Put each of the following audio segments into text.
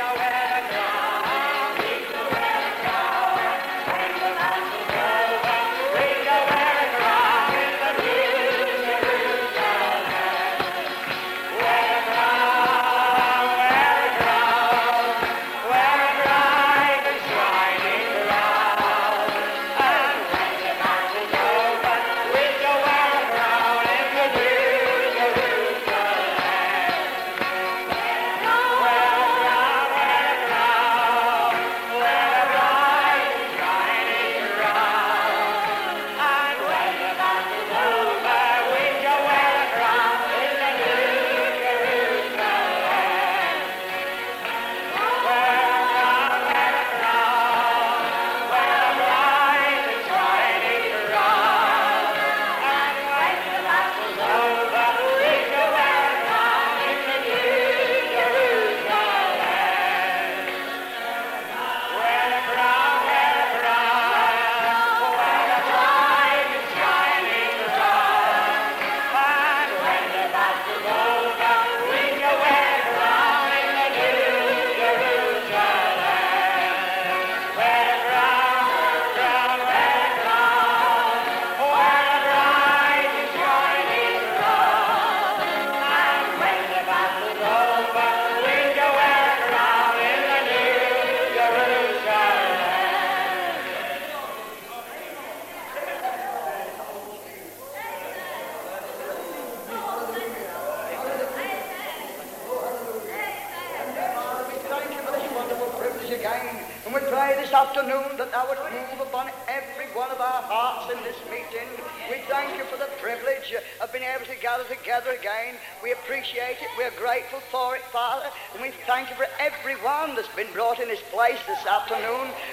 Yo, hey.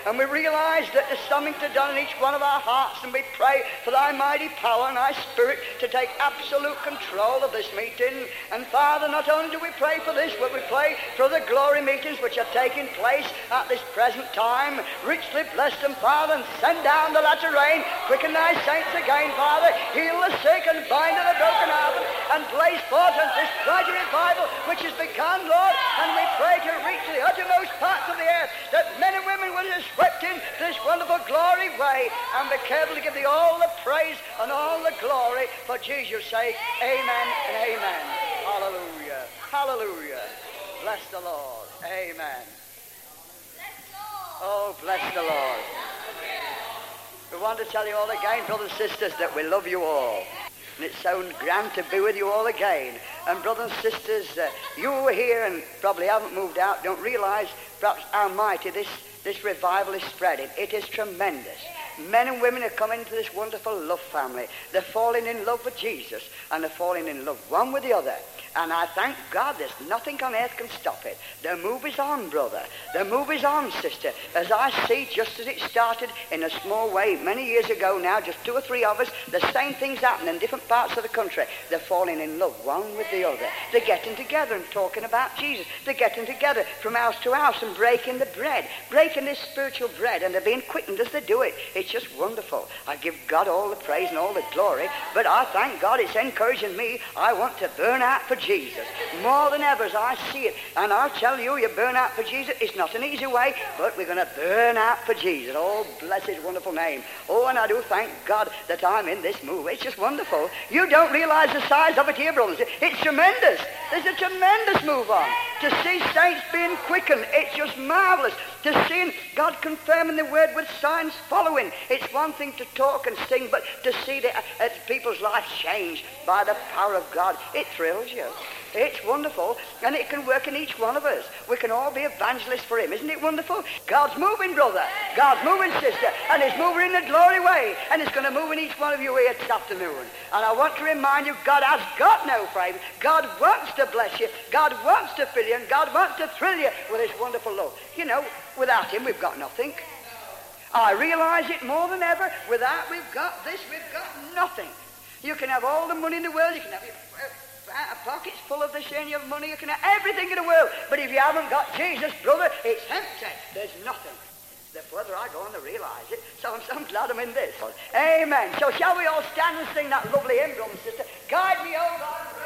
And we realize that there's something to do in each one of our hearts, and we pray for thy mighty power and thy spirit to take absolute control of this meeting. And Father, not only do we pray for this, but we pray for the glory meetings which are taking place at this present time. Richly bless them, Father, and send down the latter rain. Quicken thy saints again, Father. Heal the sick and bind the broken hearted, and blaze forth this mighty revival which has begun, Lord. And we pray to reach the uttermost parts of the earth that men and women will just swept in this wonderful glory way and be careful to give thee all the praise and all the glory for Jesus' sake. Amen and amen. Hallelujah. Hallelujah. Bless the Lord. Amen. Oh, bless the Lord. We want to tell you all again, brothers and sisters, that we love you all. And it's so grand to be with you all again. And brothers and sisters, uh, you were here and probably haven't moved out, don't realize perhaps how mighty this this revival is spreading. It is tremendous. Men and women are coming into this wonderful love family. They're falling in love with Jesus and they're falling in love one with the other. And I thank God there's nothing on earth can stop it. The move is on, brother. The move is on, sister. As I see, just as it started in a small way many years ago now, just two or three of us, the same things happen in different parts of the country. They're falling in love one with the other. They're getting together and talking about Jesus. They're getting together from house to house and breaking the bread, breaking this spiritual bread, and they're being quickened as they do it. It's just wonderful. I give God all the praise and all the glory, but I thank God it's encouraging me. I want to burn out for Jesus. Jesus. More than ever as I see it. And I'll tell you, you burn out for Jesus. It's not an easy way, but we're going to burn out for Jesus. Oh, bless his wonderful name. Oh, and I do thank God that I'm in this move. It's just wonderful. You don't realize the size of it here, brothers. It's tremendous. There's a tremendous move on. To see saints being quickened, it's just marvelous. To see God confirming the word with signs following. It's one thing to talk and sing, but to see the, uh, people's lives changed by the power of God, it thrills you. It's wonderful, and it can work in each one of us. We can all be evangelists for Him. Isn't it wonderful? God's moving, brother. God's moving, sister. And He's moving in a glory way. And He's going to move in each one of you here this afternoon. And I want to remind you, God has got no favor. God wants to bless you. God wants to fill you. And God wants to thrill you with His wonderful love. You know, without Him, we've got nothing. I realize it more than ever. Without we've got this, we've got nothing. You can have all the money in the world. You can have your uh, uh, pockets full of the sin of money. You can have everything in the world. But if you haven't got Jesus, brother, it's empty. There's nothing. The further I go on to realize it. So I'm so glad I'm in this. Amen. So shall we all stand and sing that lovely hymn, brother and sister? Guide me, O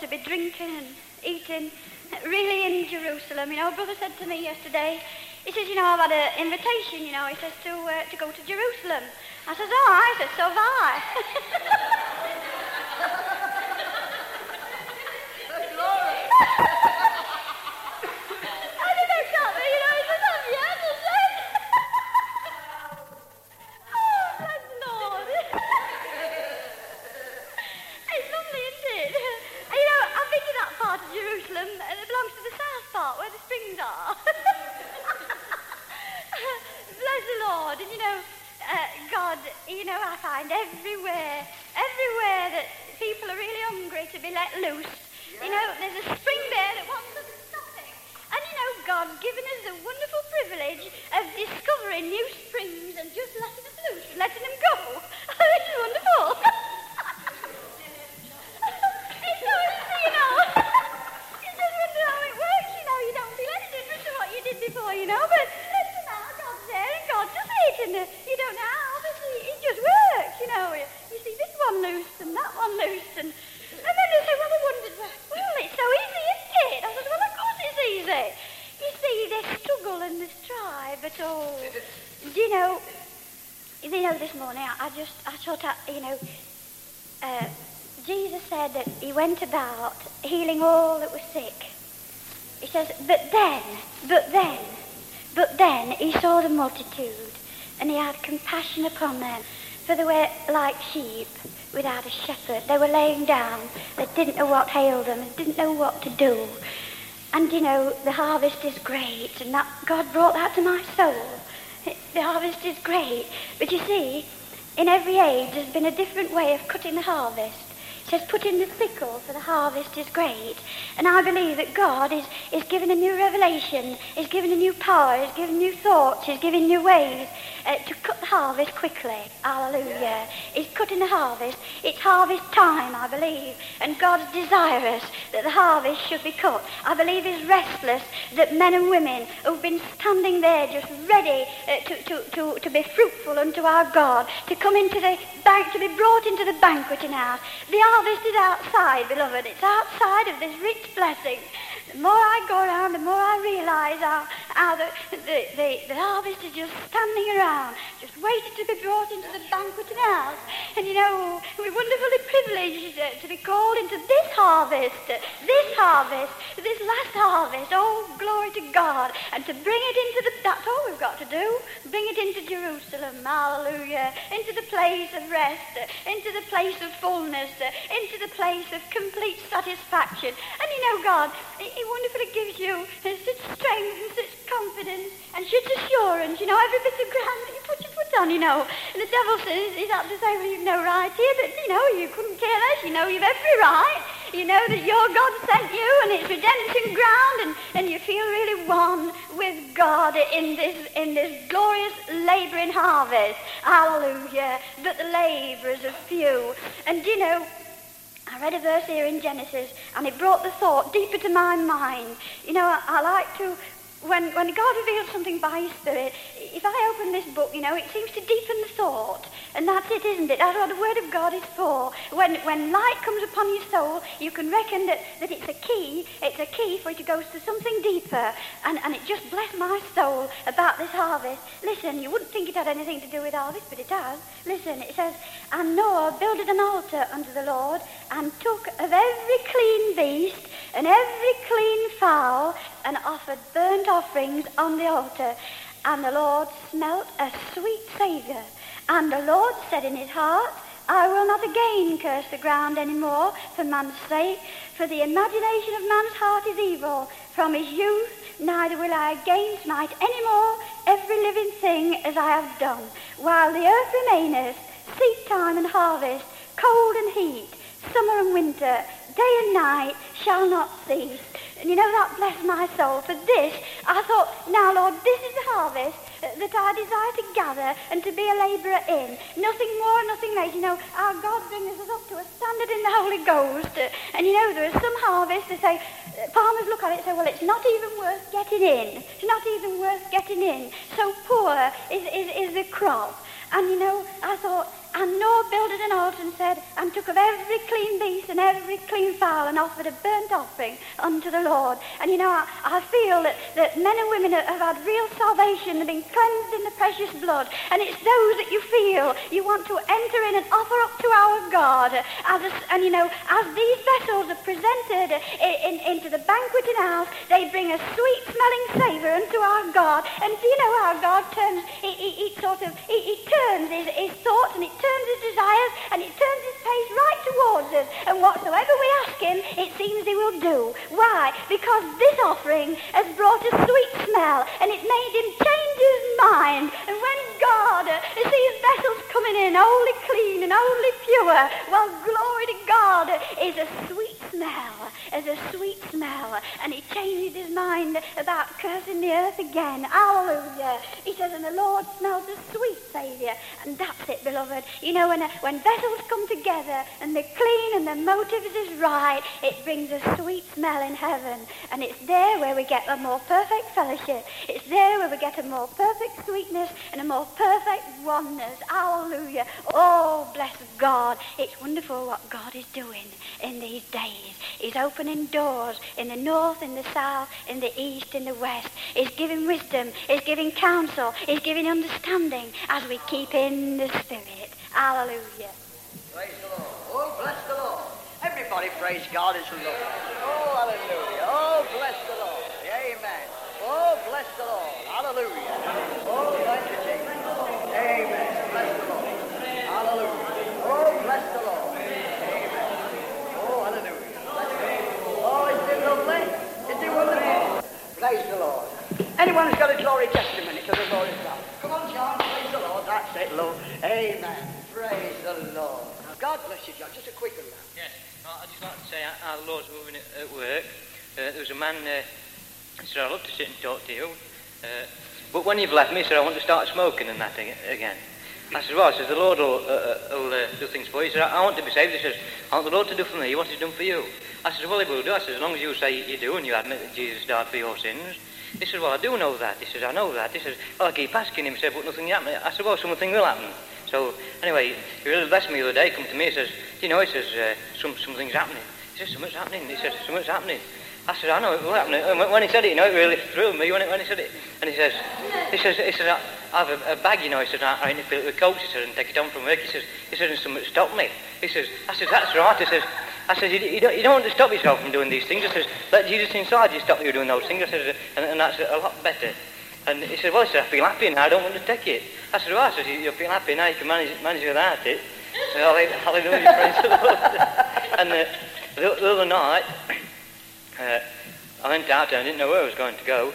to be drinking and eating really in Jerusalem. You know, a brother said to me yesterday, he says, you know, I've had an invitation, you know, he says, to, uh, to go to Jerusalem. I says, oh, I says, so have I. went about healing all that was sick. He says, but then, but then, but then he saw the multitude and he had compassion upon them, for they were like sheep without a shepherd. They were laying down. They didn't know what ailed them. They didn't know what to do. And you know, the harvest is great, and that God brought that to my soul. The harvest is great. But you see, in every age there's been a different way of cutting the harvest It says, put in the sickle, for the harvest is great. And I believe that God is, is giving a new revelation, is giving a new power, is giving new thoughts, is giving new ways uh, to cut the harvest quickly. Hallelujah. He's cutting the harvest. It's harvest time, I believe. And God's desirous that the harvest should be cut. I believe He's restless that men and women who've been standing there just ready uh, to, to, to, to be fruitful unto our God, to come into the bank, to be brought into the banqueting house. The harvest is outside, beloved. It's outside of this rich blessing. The more I go around, the more I realize how, how the, the, the, the harvest is just standing around, just waiting to be brought into the banqueting house. And you know, we're wonderfully privileged uh, to be called into this harvest, uh, this harvest, this last harvest. Oh, glory to God. And to bring it into the, that's all we've got to do. Bring it into Jerusalem, hallelujah, into the place of rest, uh, into the place of fullness, into the place of complete satisfaction. And you know, God, he wonderfully gives you such strength and such confidence and such assurance, you know, every bit of ground that you put your foot on, you know. And the devil says, he's up to say, well, you've no right here, but, you know, you couldn't care less. You know you've every right. You know that your God sent you and it's redemption ground and, and you feel really one with God in this, in this glorious labouring harvest. Hallelujah. But the labourers are few. And, you know, I read a verse here in Genesis, and it brought the thought deeper to my mind. You know, I, I like to when, when God reveals something by His Spirit, if I open this book, you know, it seems to deepen the thought. And that's it, isn't it? That's what the Word of God is for. When, when light comes upon your soul, you can reckon that, that it's a key. It's a key for it to go to something deeper. And, and it just blessed my soul about this harvest. Listen, you wouldn't think it had anything to do with harvest, but it does. Listen, it says, And Noah builded an altar unto the Lord, and took of every clean beast, and every clean fowl, and offered burnt offerings on the altar. And the Lord smelt a sweet savour. And the Lord said in his heart, I will not again curse the ground any more for man's sake, for the imagination of man's heart is evil from his youth, neither will I again smite any more every living thing as I have done, while the earth remaineth, seed time and harvest, cold and heat, summer and winter, day and night shall not cease. And you know, that blessed my soul. For this, I thought, now, Lord, this is the harvest that I desire to gather and to be a labourer in. Nothing more, nothing less. You know, our God brings us up to a standard in the Holy Ghost. And you know, there are some harvests that say, farmers look at it and say, well, it's not even worth getting in. It's not even worth getting in. So poor is, is, is the crop. And you know, I thought, and Noah builded an altar and said, and took of every clean beast and every clean fowl and offered a burnt offering unto the Lord. And you know, I, I feel that, that men and women have had real salvation and been cleansed in the precious blood. And it's those that you feel you want to enter in and offer up to our God. As a, and you know, as these vessels are presented in, in, into the banqueting house, they bring a sweet smelling savour unto our God. And do you know how God turns, he, he, he sort of, he, he turns his, his thoughts and turns his desires and he turns his face right towards us. And whatsoever we ask him, it seems he will do. Why? Because this offering has brought a sweet smell and it made him change his mind. And when God uh, sees vessels coming in wholly clean and wholly pure, well, glory to God is a sweet smell, is a sweet smell. And he changes his mind about cursing the earth again. Hallelujah. He says, and the Lord smells a sweet Saviour. And that's it, beloved. You know, when, uh, when vessels come together and they're clean and their motives is right, it brings a sweet smell in heaven. And it's there where we get a more perfect fellowship. It's there where we get a more perfect sweetness and a more perfect oneness. Hallelujah. Oh, bless God. It's wonderful what God is doing in these days. He's opening doors in the north, in the south, in the east, in the west. He's giving wisdom. He's giving counsel. He's giving understanding as we keep in the Spirit. Hallelujah. Praise the Lord. Oh, bless the Lord. Everybody praise God is the Lord. Oh, hallelujah. Oh, bless the Lord. Amen. Oh, bless the Lord. Hallelujah. Oh, thank you, Jesus. Amen. Bless the Lord. Hallelujah. Oh, bless the Lord. Amen. Oh, hallelujah. Oh, isn't it lovely? Isn't it wonderful? Praise the Lord. Anyone who's got a glory testimony to the Lord is God. Come on, John. Praise the Lord. That's it, Lord. Amen. Praise the Lord. God bless you, John. Just a quick one now. Yes, I'd just like to say how- the Lord's moving at, work. Uh, there was a man there, uh, said, I'd love to sit and talk to you. Uh, but when you've left me, said, I want to start smoking and that ag- again. I said, well, I said, the Lord will, uh, uh, will uh, do things for you. He said, I, want to be saved. He says, I want the Lord to do for me He what he's done for you. I said, well, he will do. I said, as long as you say you do and you admit that Jesus died for your sins. He said, well, I do know that. He says, I know that. He says, well, I keep asking him. He said, but nothing happened. I said, well, something will happen. So, anyway, he really blessed me the other day. Come to me, he says, do you know, he says, uh, some, something's happening. He says, something's happening. He says, something's happening. I said, I know it will happen. And when- he said it, you know, it really thrilled me when, it, when he said it. And he says, he says, he says, I have a, a bag, you know. He says, I, I need to fill it with coke, he says, and take it home from work. He says, he says, and something stopped me. He says, I said, that's right. He says, I said, you, you, don't, you don't want to stop yourself from doing these things. I says, let Jesus inside you stop you doing those things. I says, and, and that's a lot better. And he said, well, said, I feel happy now, I don't want to take it. I said, well, I said, you, you feel happy now, you can manage, manage without it. So, hallelujah, praise the Lord. And the, the other night, uh, I went out and I didn't know where I was going to go.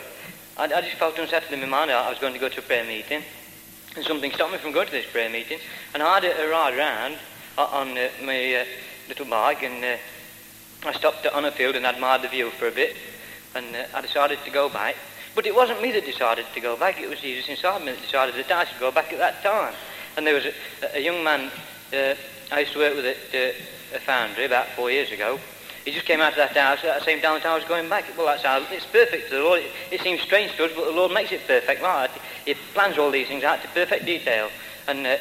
I, I just felt unsettled in my mind. I, I was going to go to a prayer meeting. And something stopped me from going to this prayer meeting. And I had a, a ride round on uh, my uh, little bike and uh, I stopped on a field and admired the view for a bit. And uh, I decided to go back. But it wasn't me that decided to go back. It was Jesus inside me that decided that I should go back at that time. And there was a, a young man uh, I used to work with at uh, a foundry about four years ago. He just came out of that house at the same time that I was going back. Well, that's how it's perfect to the Lord. It, it seems strange to us, but the Lord makes it perfect. Right? He plans all these things out to perfect detail. And uh,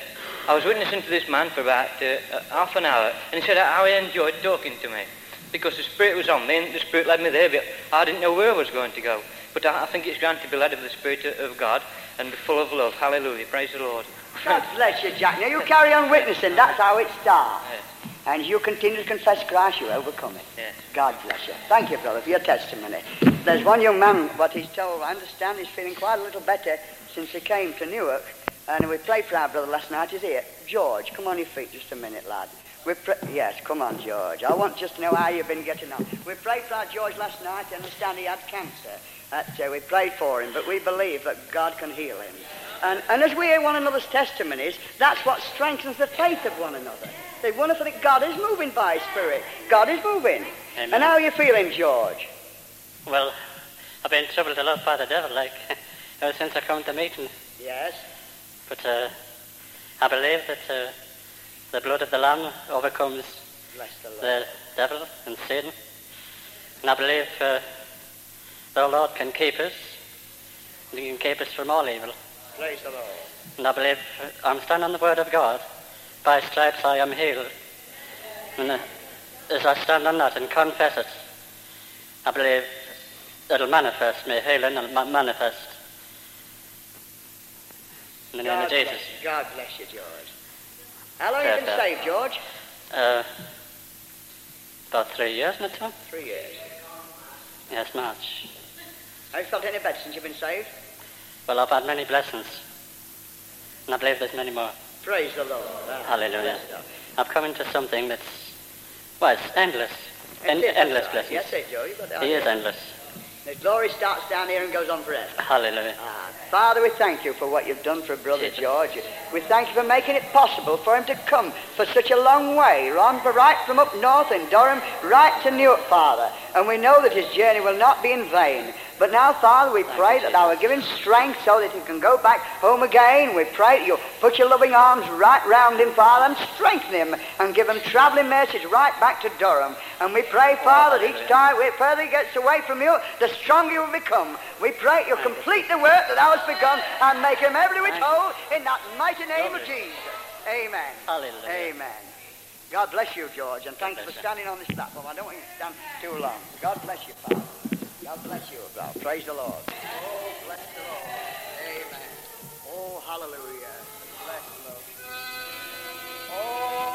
I was witnessing to this man for about uh, half an hour, and he said how he enjoyed talking to me because the Spirit was on me, and the Spirit led me there. But I didn't know where I was going to go. But I, I think it's grand to be led of the Spirit of God and be full of love. Hallelujah! Praise the Lord. God bless you, Jack. Now you carry on witnessing. That's how it starts. Yes. And you continue to confess Christ, you overcome it. Yes. God bless you. Thank you, brother, for your testimony. There's one young man, what he's told, I understand he's feeling quite a little better since he came to Newark. And we prayed for our brother last night. He's here. George, come on your feet just a minute, lad. We pray- yes, come on, George. I want just to know how you've been getting on. We prayed for our George last night. I understand he had cancer. That, uh, we prayed for him, but we believe that God can heal him. And, and as we hear one another's testimonies, that's what strengthens the faith of one another. It's wonderful that God is moving by His Spirit. God is moving. Amen. And how are you feeling, George? Well, I've been troubled a lot by the devil, like, ever since I come to meeting. Yes. But uh, I believe that uh, the blood of the Lamb overcomes the the devil and sin. And I believe uh, the Lord can keep us, He can keep us from all evil. Praise the Lord. And I believe I'm standing on the word of God. By stripes I am healed. And uh, as I stand on that and confess it, I believe it'll manifest. me, healing will ma- manifest. In the name God of Jesus. bless. God bless you, George. How long have you been saved, George? Uh, about three years now, Tom? Three years. Yes, March. Have you felt any better since you've been saved? Well, I've had many blessings. And I believe there's many more. Praise the Lord. Ah, Hallelujah. I've come into something that's, well, it's endless. En- it, endless right. blessings. Yes, it, Joe. You've got that. He is endless. The glory starts down here and goes on forever. Hallelujah. Ah, Father, we thank you for what you've done for Brother Jesus. George. We thank you for making it possible for him to come for such a long way, on for right from up north in Durham, right to Newark, Father. And we know that his journey will not be in vain. But now, Father, we pray that thou will give him strength so that he can go back home again. We pray that you'll put your loving arms right round him, Father, and strengthen him and give him traveling message right back to Durham. And we pray, Father, that each time we further he gets away from you, the stronger he will become. We pray that you'll complete the work that thou hast begun and make him every which whole in that mighty name of Jesus. Amen. Hallelujah. Amen. God bless you, George, and thanks for standing on this platform. I don't want you to stand too long. God bless you, Father. God bless you, brother. Praise the Lord. Oh, bless the Lord. Amen. Oh, hallelujah. Bless the Lord. Oh,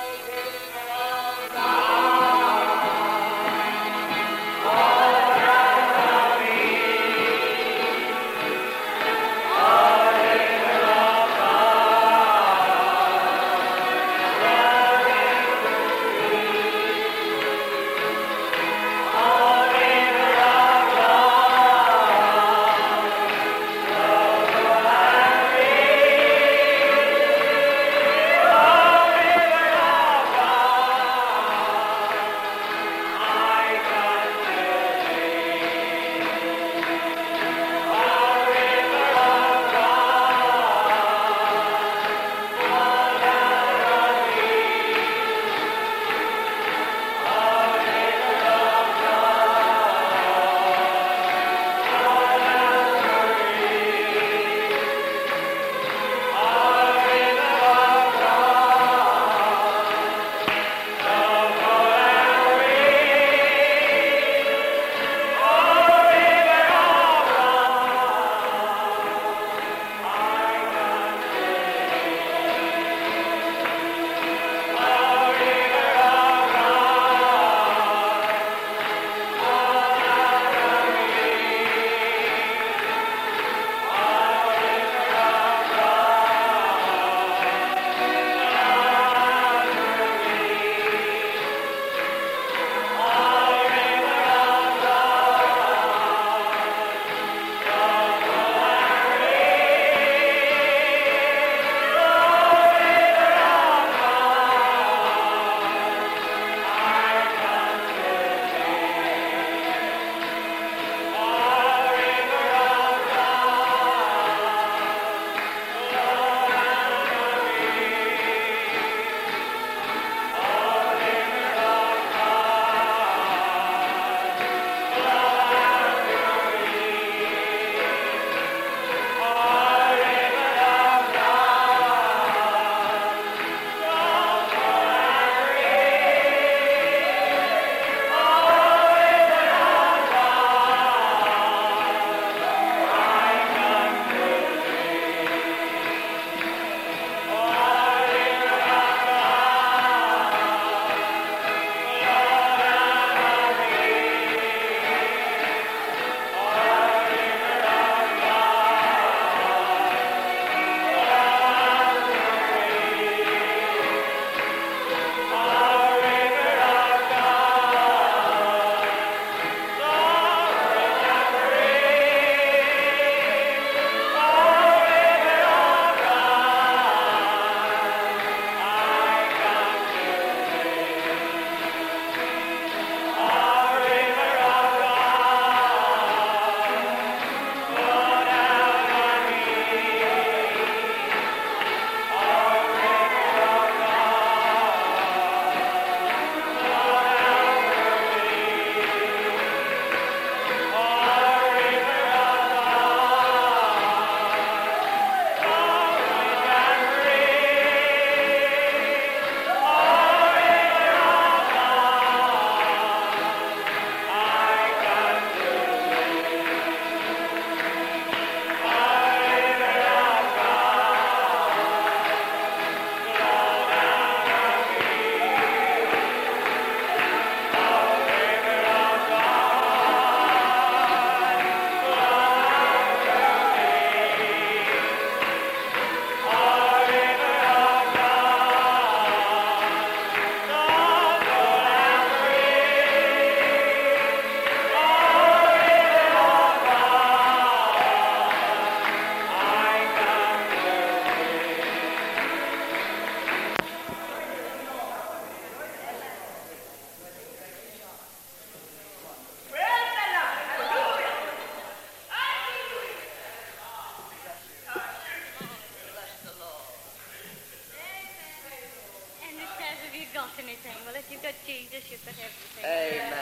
got anything. Well, if you've got Jesus, you've got everything. Amen.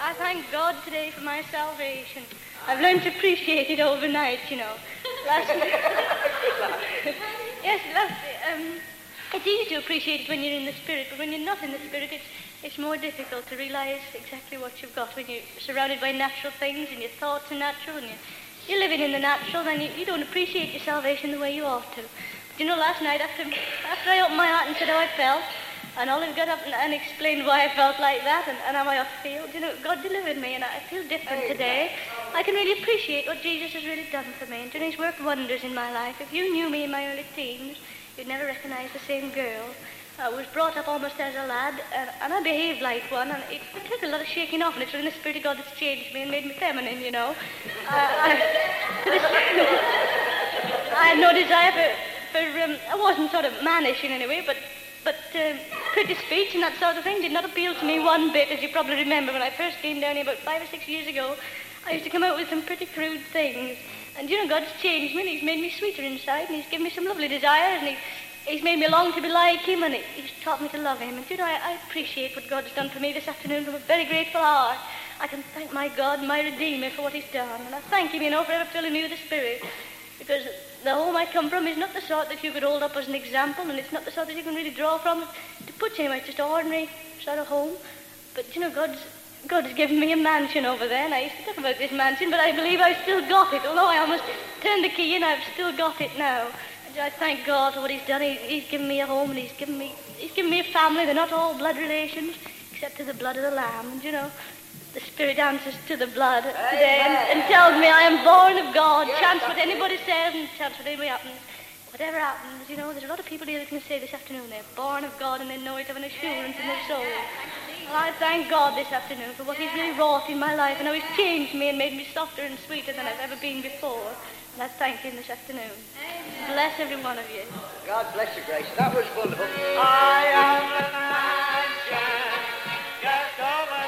I thank God today for my salvation. I've learned to appreciate it overnight, you know. Last yes, last, um, it's easy to appreciate it when you're in the spirit, but when you're not in the spirit, it's, it's more difficult to realize exactly what you've got when you're surrounded by natural things and your thoughts are natural and you're, you're living in the natural, then you, you don't appreciate your salvation the way you ought to. But you know, last night after, after I opened my heart and said how I felt, and Olive got up and, and explained why I felt like that and, and how I feel. You know, God delivered me and I feel different today. I can really appreciate what Jesus has really done for me. And you know, he's worked wonders in my life. If you knew me in my early teens, you'd never recognize the same girl. I was brought up almost as a lad, and, and I behaved like one, and it, it took a lot of shaking off, and it's really the Spirit of God that's changed me and made me feminine, you know. Uh, I, I had no desire for, for um, I wasn't sort of mannish in any way, but but uh, pretty speech and that sort of thing did not appeal to me one bit, as you probably remember when I first came down here about five or six years ago. I used to come out with some pretty crude things. And you know, God's changed me and He's made me sweeter inside and He's given me some lovely desires and he, He's made me long to be like Him and he, He's taught me to love Him. And you know, I, I appreciate what God's done for me this afternoon from a very grateful heart. I can thank my God, my Redeemer, for what He's done. And I thank Him, you know, for ever filling me with the Spirit. Because the home I come from is not the sort that you could hold up as an example, and it's not the sort that you can really draw from to put you. It's just an ordinary sort of home. But you know, God's God's given me a mansion over there, and I used to talk about this mansion, but I believe I've still got it. Although I almost turned the key in, I've still got it now. And I thank God for what He's done. He, he's given me a home, and He's given me He's given me a family. They're not all blood relations, except to the blood of the Lamb. And you know, the Spirit answers to the blood today and, and, tells me I am born of God. Yes. Chance what anybody says and chance what anybody happens. Whatever happens, you know, there's a lot of people here that can say this afternoon they're born of God and they know it of an assurance in their soul. Well, I thank God this afternoon for what He's really wrought in my life and how He's changed me and made me softer and sweeter than I've ever been before. And I thank Him this afternoon. Bless every one of you. God bless you, Grace. That was wonderful. I am the mansion just over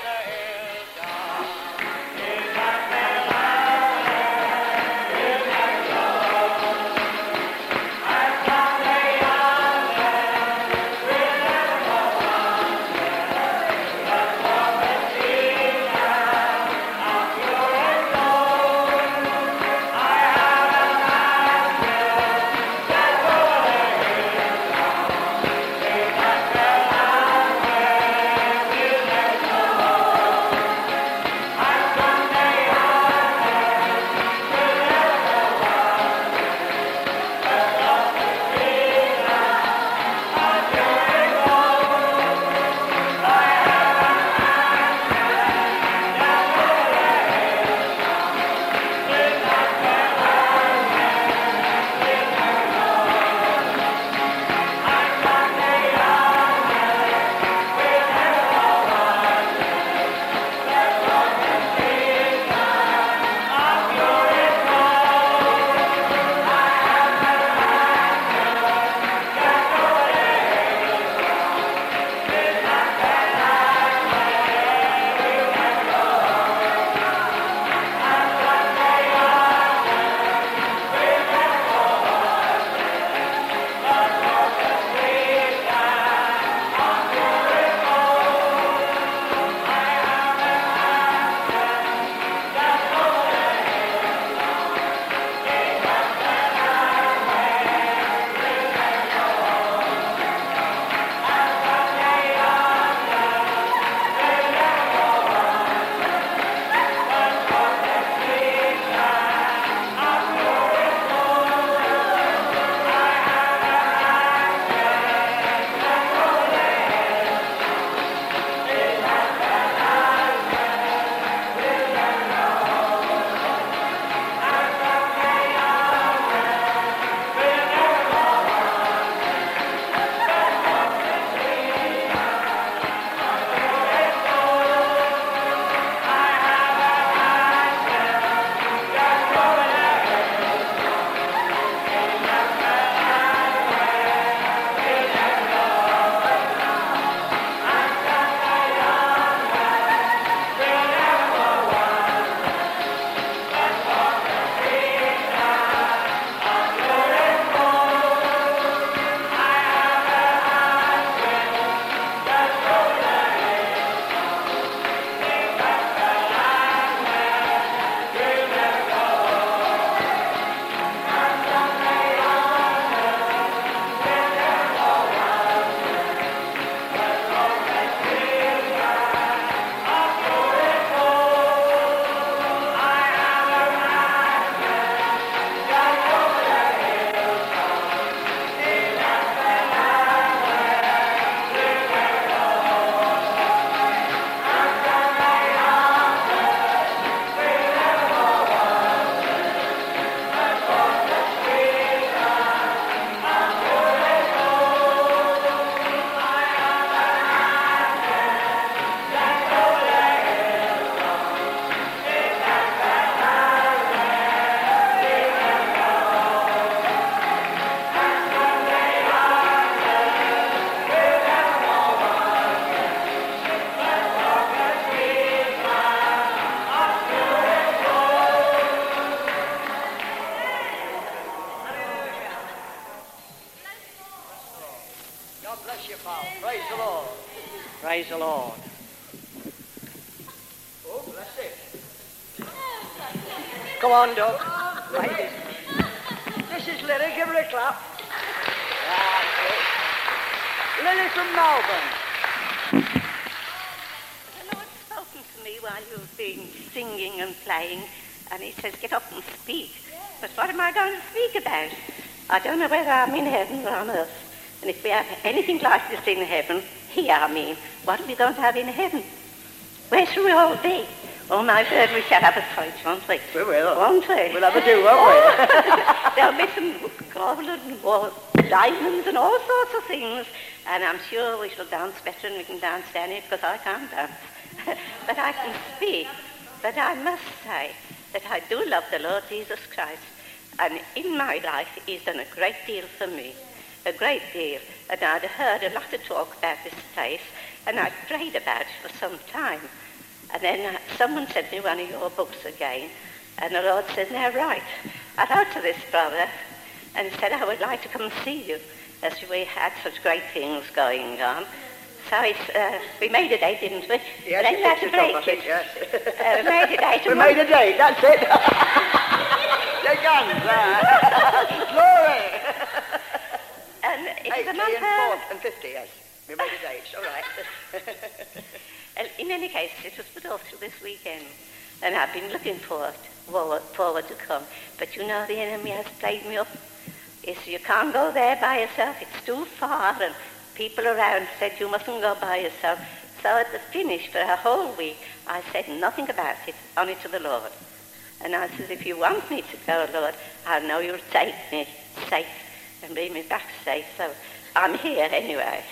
Doug. Ladies. This is Lily. Give her a clap. Lily from Melbourne. The Lord's spoken to me while you've been singing and playing, and He says, Get up and speak. But what am I going to speak about? I don't know whether I'm in heaven or on earth. And if we have anything like this in heaven, here I mean, what are we going to have in heaven? Where shall we all be? Oh my word, we shall have a fight, won't we? We will. Won't we? We'll have a do, won't we? There'll be some gold and diamonds and all sorts of things. And I'm sure we shall dance better than we can dance here because I can't dance. but I can speak. But I must say that I do love the Lord Jesus Christ. And in my life, he's done a great deal for me. A great deal. And I'd heard a lot of talk about this place. And I'd prayed about it for some time. And then uh, someone sent me one of your books again. And the Lord said, now right, I wrote to this brother and said I would like to come and see you as we had such great things going on. So uh, we made a date, didn't we? Yes, you I had to it break think, it. yes. Uh, we made a date. we made a date, that's it. Your guns, Glory. And it's 80 a and 4 and 50, yes. We made a date, all right. In any case, it was put off to this weekend, and I've been looking forward, forward, forward to come. But you know, the enemy has played me up. Yes, you can't go there by yourself. It's too far, and people around said you mustn't go by yourself. So at the finish, for a whole week, I said nothing about it, only to the Lord. And I said, if you want me to go, Lord, I know you'll take me safe and bring me back safe. So I'm here anyway.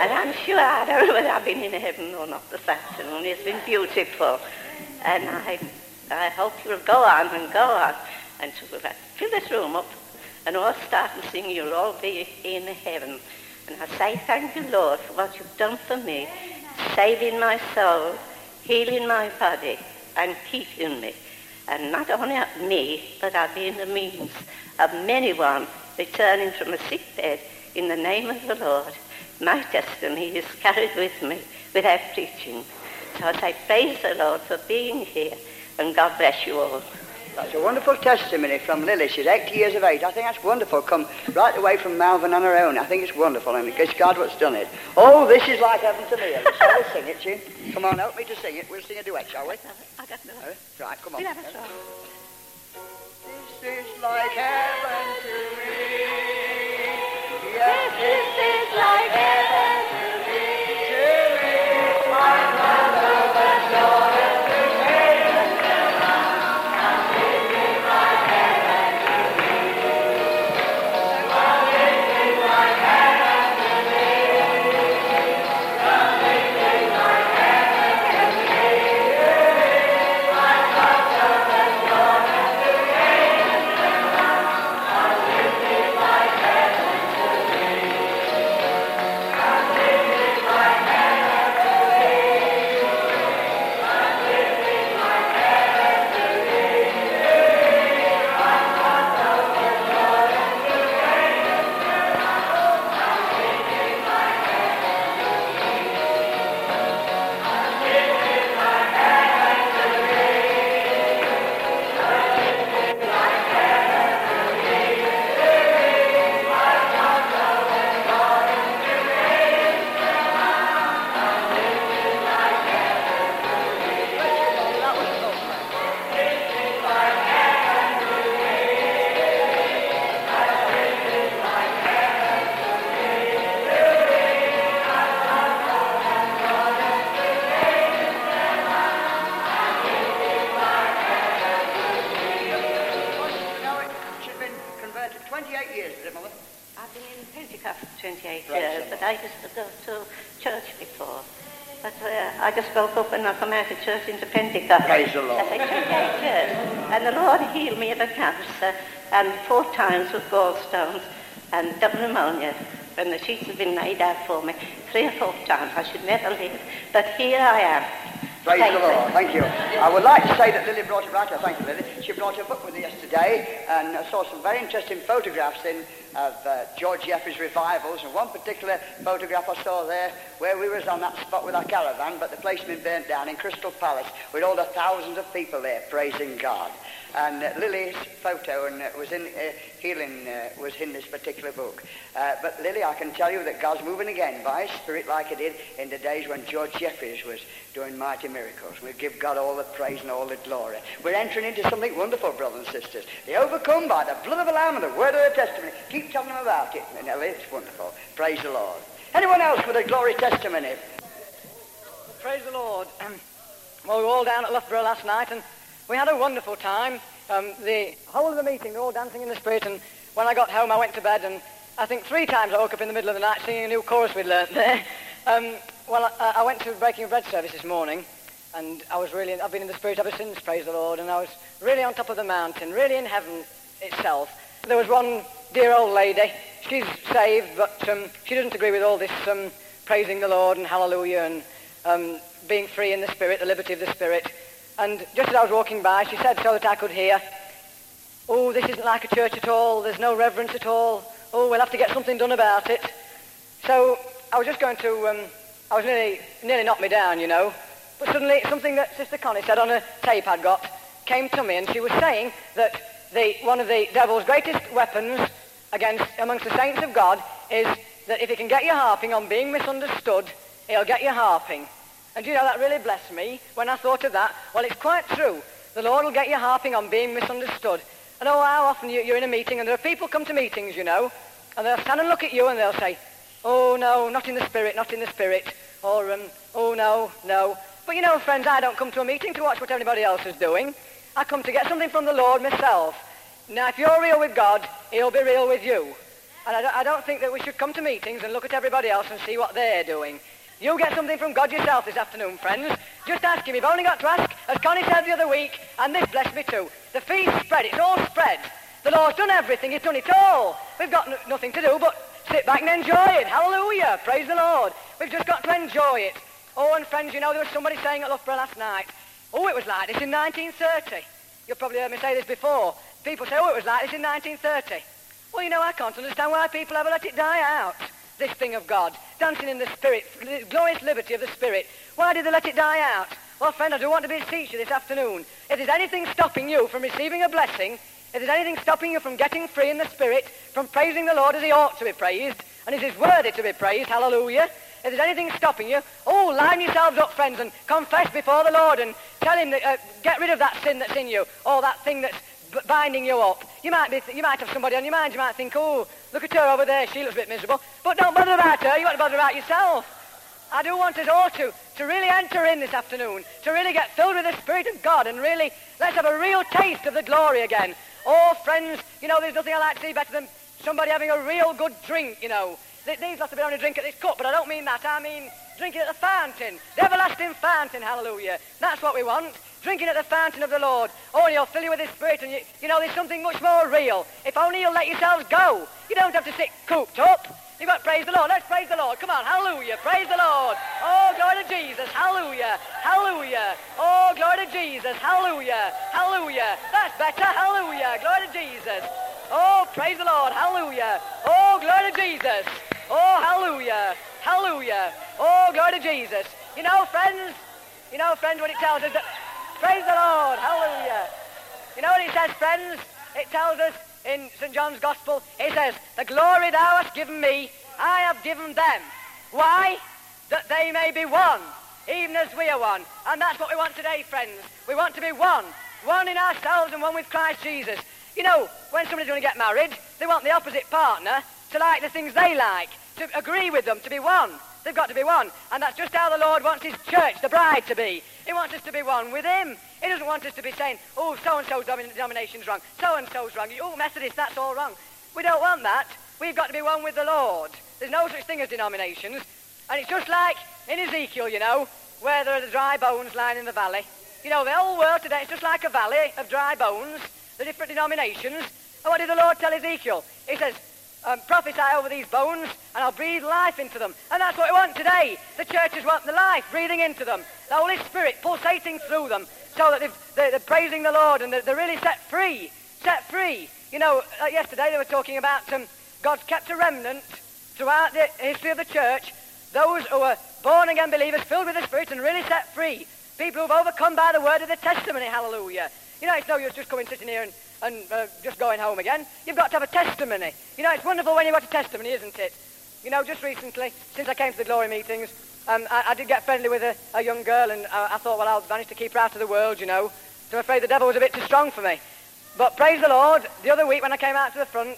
And I'm sure, I don't know whether I've been in heaven or not this afternoon. It's been beautiful. And I, I hope you'll go on and go on until we'll fill this room up and all start and sing. You'll all be in heaven. And I say thank you, Lord, for what you've done for me, saving my soul, healing my body, and keeping me. And not only me, but I've been the means of many one returning from a sick bed in the name of the Lord. My testimony is carried with me without preaching. So I say, praise the Lord for being here, and God bless you all. That's a wonderful testimony from Lily. She's 80 years of age. I think that's wonderful. Come right away from Malvern on her own. I think it's wonderful, and it's God what's done it. Oh, this is like heaven to me. Shall we sing it, Jim? Come on, help me to sing it. We'll sing a duet, shall we? I got no. Uh, Right, come on. We'll have a song. This is like heaven to me. Yes, this is like heaven and I come out of church into Pentecost. Praise the Lord. 28 years. And the Lord healed me of a cancer and four times with gallstones and double pneumonia. When the sheets have been laid out for me three or four times, I should never leave. But here I am. Praise Thank the Lord. Thank you. I would like to say that Lily brought it right. I thank you, Lily. She brought her book with her yesterday, and I saw some very interesting photographs in of uh, George Jeffreys' revivals, and one particular photograph I saw there where we was on that spot with our caravan, but the place had been burnt down in Crystal Palace with all the thousands of people there praising God. And uh, Lily's photo and uh, was in uh, healing uh, was in this particular book. Uh, but Lily, I can tell you that God's moving again by His Spirit, like He did in the days when George Jeffreys was doing mighty miracles. We give God all the praise and all the glory. We're entering into something wonderful, brothers and sisters. They overcome by the blood of the Lamb and the word of the testimony. Keep telling them about it, and it's wonderful. Praise the Lord. Anyone else with a glory testimony? Praise the Lord. Um, well, we were all down at Loughborough last night, and we had a wonderful time. Um, the whole of the meeting, they were all dancing in the spirit, and when I got home, I went to bed, and I think three times I woke up in the middle of the night singing a new chorus we'd learnt there. Um, well, I, I went to Breaking Bread service this morning, and I was really, I've been in the spirit ever since, praise the Lord, and I was really on top of the mountain, really in heaven itself. There was one dear old lady, she's saved, but um, she doesn't agree with all this um, praising the Lord and hallelujah and um, being free in the spirit, the liberty of the spirit. And just as I was walking by, she said so that I could hear, oh, this isn't like a church at all, there's no reverence at all, oh, we'll have to get something done about it. So I was just going to, um, I was nearly, nearly knocked me down, you know. But suddenly something that Sister Connie said on a tape I'd got came to me, and she was saying that the, one of the devil's greatest weapons against amongst the saints of God is that if he can get you harping on being misunderstood, it'll get you harping. And you know, that really blessed me when I thought of that. Well, it's quite true. The Lord will get you harping on being misunderstood. And oh, how often you, you're in a meeting, and there are people come to meetings, you know, and they'll stand and look at you and they'll say, oh, no, not in the spirit, not in the spirit. Or, um, oh, no, no. But you know, friends, I don't come to a meeting to watch what everybody else is doing. I come to get something from the Lord myself. Now, if you're real with God, he'll be real with you. And I don't, I don't think that we should come to meetings and look at everybody else and see what they're doing. You'll get something from God yourself this afternoon, friends. Just ask him. You've only got to ask, as Connie said the other week, and this blessed me too. The feast spread. It's all spread. The Lord's done everything. He's done it all. We've got n- nothing to do but sit back and enjoy it. Hallelujah. Praise the Lord. We've just got to enjoy it. Oh, and friends, you know, there was somebody saying at Loughborough last night, oh, it was like this in 1930. You've probably heard me say this before. People say, oh, it was like this in 1930. Well, you know, I can't understand why people ever let it die out, this thing of God, dancing in the Spirit, the glorious liberty of the Spirit. Why did they let it die out? Well, friend, I do want to beseech you this afternoon. If there's anything stopping you from receiving a blessing, if there's anything stopping you from getting free in the Spirit, from praising the Lord as he ought to be praised, and as he's worthy to be praised, hallelujah, if there's anything stopping you, oh, line yourselves up, friends, and confess before the Lord and tell him that, uh, get rid of that sin that's in you, or that thing that's binding you up. You might, be, you might have somebody on your mind. You might think, oh, look at her over there. She looks a bit miserable. But don't bother about her. You want to bother about yourself. I do want us all to, to really enter in this afternoon, to really get filled with the Spirit of God and really let's have a real taste of the glory again. Oh, friends, you know, there's nothing I like to see better than somebody having a real good drink, you know. These lots of people only drink at this cup, but I don't mean that. I mean drinking at the fountain, the everlasting fountain, hallelujah. That's what we want. Drinking at the fountain of the Lord. Oh, he'll fill you with his spirit, and you, you know, there's something much more real. If only you'll let yourselves go. You don't have to sit cooped up. You've got to praise the Lord. Let's praise the Lord. Come on, hallelujah. Praise the Lord. Oh, glory to Jesus. Hallelujah. Hallelujah. Oh, glory to Jesus. Hallelujah. Hallelujah. That's better. Hallelujah. Glory to Jesus. Oh, praise the Lord. Hallelujah. Oh, glory to Jesus. Oh, hallelujah. Hallelujah. Oh, glory to Jesus. You know, friends, you know, friends, what it tells us that, praise the Lord. Hallelujah. You know what it says, friends? It tells us in St. John's Gospel, it says, the glory thou hast given me, I have given them. Why? That they may be one, even as we are one. And that's what we want today, friends. We want to be one. One in ourselves and one with Christ Jesus. You know, when somebody's going to get married, they want the opposite partner to like the things they like, to agree with them, to be one. They've got to be one. And that's just how the Lord wants his church, the bride, to be. He wants us to be one with him. He doesn't want us to be saying, oh, so-and-so's denomination's wrong, so-and-so's wrong, oh, Methodist, that's all wrong. We don't want that. We've got to be one with the Lord. There's no such thing as denominations. And it's just like in Ezekiel, you know, where there are the dry bones lying in the valley. You know, the whole world today is just like a valley of dry bones, the different denominations. And what did the Lord tell Ezekiel? He says, um, prophesy over these bones, and I'll breathe life into them. And that's what we want today. The churches want the life breathing into them, the Holy Spirit pulsating through them, so that they're, they're praising the Lord and they're, they're, really set free. Set free. You know, uh, yesterday they were talking about um, God's kept a remnant throughout the history of the church, those who are born again believers, filled with the Spirit, and really set free. People who've overcome by the word of the testimony, hallelujah. You know, it's no use just coming sitting here and, and uh, just going home again. You've got to have a testimony. You know, it's wonderful when you've got a testimony, isn't it? You know, just recently, since I came to the glory meetings, um, I, I, did get friendly with a, a young girl, and I, I, thought, well, I'll manage to keep her out of the world, you know. So I'm afraid the devil was a bit too strong for me. But praise the Lord, the other week when I came out to the front,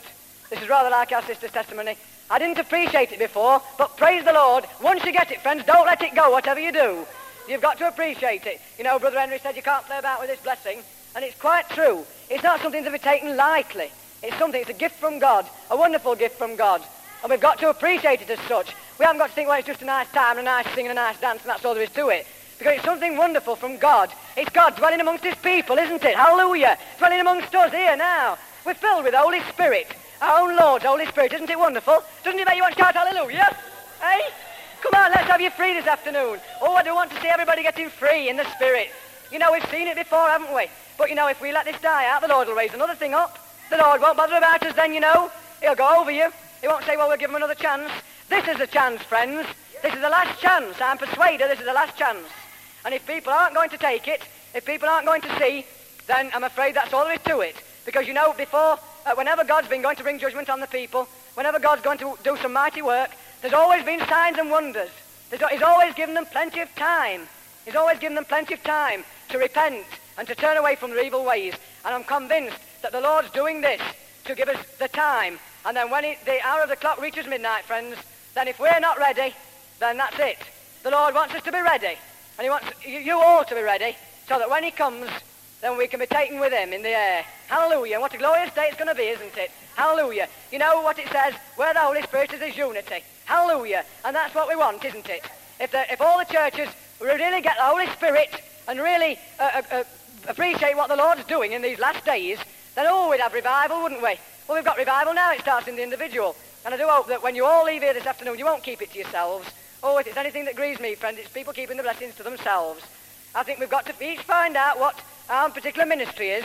this is rather like our sister's testimony, I didn't appreciate it before, but praise the Lord, once you get it, friends, don't let it go, whatever you do. You've got to appreciate it. You know, Brother Henry said you can't play about with this blessing, and it's quite true. It's not something to be taken lightly. It's something, it's a gift from God, a wonderful gift from God. And we've got to appreciate it as such. We haven't got to think, well, it's just a nice time, and a nice sing, and a nice dance, and that's all there is to it. Because it's something wonderful from God. It's God dwelling amongst his people, isn't it? Hallelujah. Dwelling amongst us here now. We're filled with the Holy Spirit. Our own Lord, Holy Spirit. Isn't it wonderful? Doesn't it make you want to shout hallelujah? Hey? Come on, let's have you free this afternoon. Oh, I do want to see everybody getting free in the Spirit. You know, we've seen it before, haven't we? But, you know, if we let this die out, the Lord will raise another thing up. The Lord won't bother about us then, you know. He'll go over you. He won't say, well, we'll give him another chance. This is a chance, friends. This is the last chance. I'm persuaded this is the last chance. And if people aren't going to take it, if people aren't going to see, then I'm afraid that's all there is to it. Because, you know, before, uh, whenever God's been going to bring judgment on the people, whenever God's going to do some mighty work, there's always been signs and wonders. There's, he's always given them plenty of time. He's always given them plenty of time to repent and to turn away from their evil ways. And I'm convinced that the Lord's doing this to give us the time. And then when it, the hour of the clock reaches midnight, friends, then if we're not ready, then that's it. The Lord wants us to be ready. And he wants you all to be ready so that when he comes, then we can be taken with him in the air. Hallelujah. And what a glorious day it's going to be, isn't it? Hallelujah. You know what it says? Where the Holy Spirit is, there's unity. Hallelujah. And that's what we want, isn't it? If, the, if all the churches really get the Holy Spirit and really uh, uh, uh, appreciate what the Lord's doing in these last days, then oh, we'd have revival, wouldn't we? Well, we've got revival now. It starts in the individual. And I do hope that when you all leave here this afternoon, you won't keep it to yourselves. Oh, if it's anything that grieves me, friend, it's people keeping the blessings to themselves. I think we've got to each find out what our particular ministry is,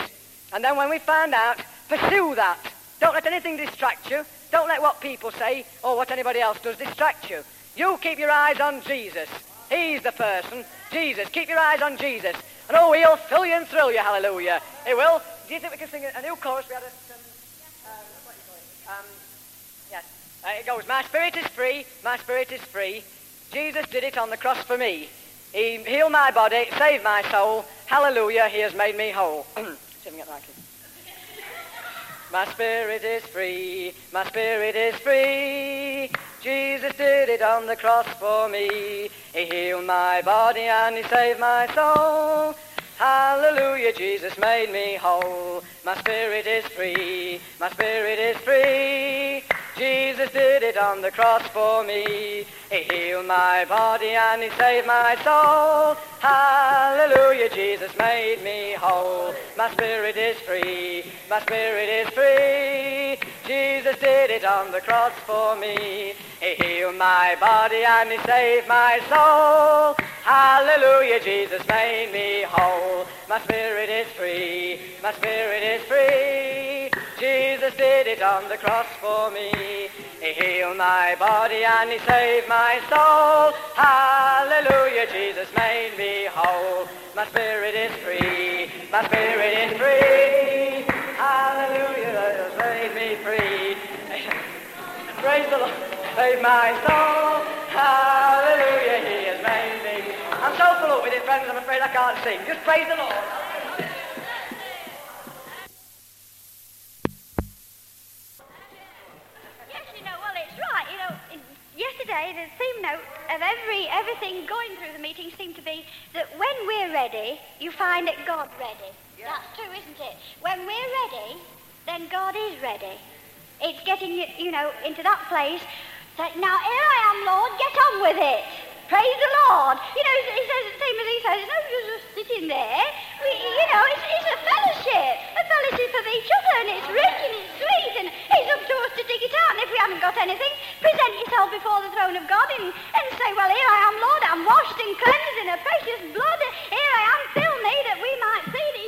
and then when we find out, pursue that. Don't let anything distract you. Don't let what people say or what anybody else does distract you. You keep your eyes on Jesus. He's the person. Jesus. Keep your eyes on Jesus. And oh, he'll fill you and thrill you. Hallelujah. He will. Do you think we can sing a new chorus? We had a, um, what do you call it? Um, yes. Uh, it goes, my spirit is free. My spirit is free. Jesus did it on the cross for me. He healed my body, saved my soul. Hallelujah, he has made me whole. my spirit is free, my spirit is free. Jesus did it on the cross for me. He healed my body and he saved my soul. Hallelujah, Jesus made me whole. My spirit is free, my spirit is free. Jesus did it on the cross for me. He healed my body and he saved my soul. Hallelujah, Jesus made me whole. My spirit is free, my spirit is free. Jesus did it on the cross for me. He healed my body and he saved my soul. Hallelujah, Jesus made me whole. My spirit is free, my spirit is free. Jesus did it on the cross for me. He healed my body and he saved my soul. Hallelujah, Jesus made me whole. My spirit is free, my spirit is free. Hallelujah, Jesus made me free. Praise the Lord, save my soul. Hallelujah, he has made me. I'm so full up with it, friends, I'm afraid I can't sing. Just praise the Lord. Yesterday, the theme note of every everything going through the meeting seemed to be that when we're ready, you find that God's ready. Yeah. That's true, isn't it? When we're ready, then God is ready. It's getting you, you know, into that place that now here I am, Lord, get on with it. Praise the Lord. You know, he says the same as he says, no, you're just sitting there. We, you know, it's, it's a fellowship, a fellowship of each other, and it's rich and it's sweet, and it's up to us to dig it out. And if we haven't got anything, present yourself before the throne of God and, and say, well, here I am, Lord, I'm washed and cleansed in a precious blood. Here I am, fill me that we might feed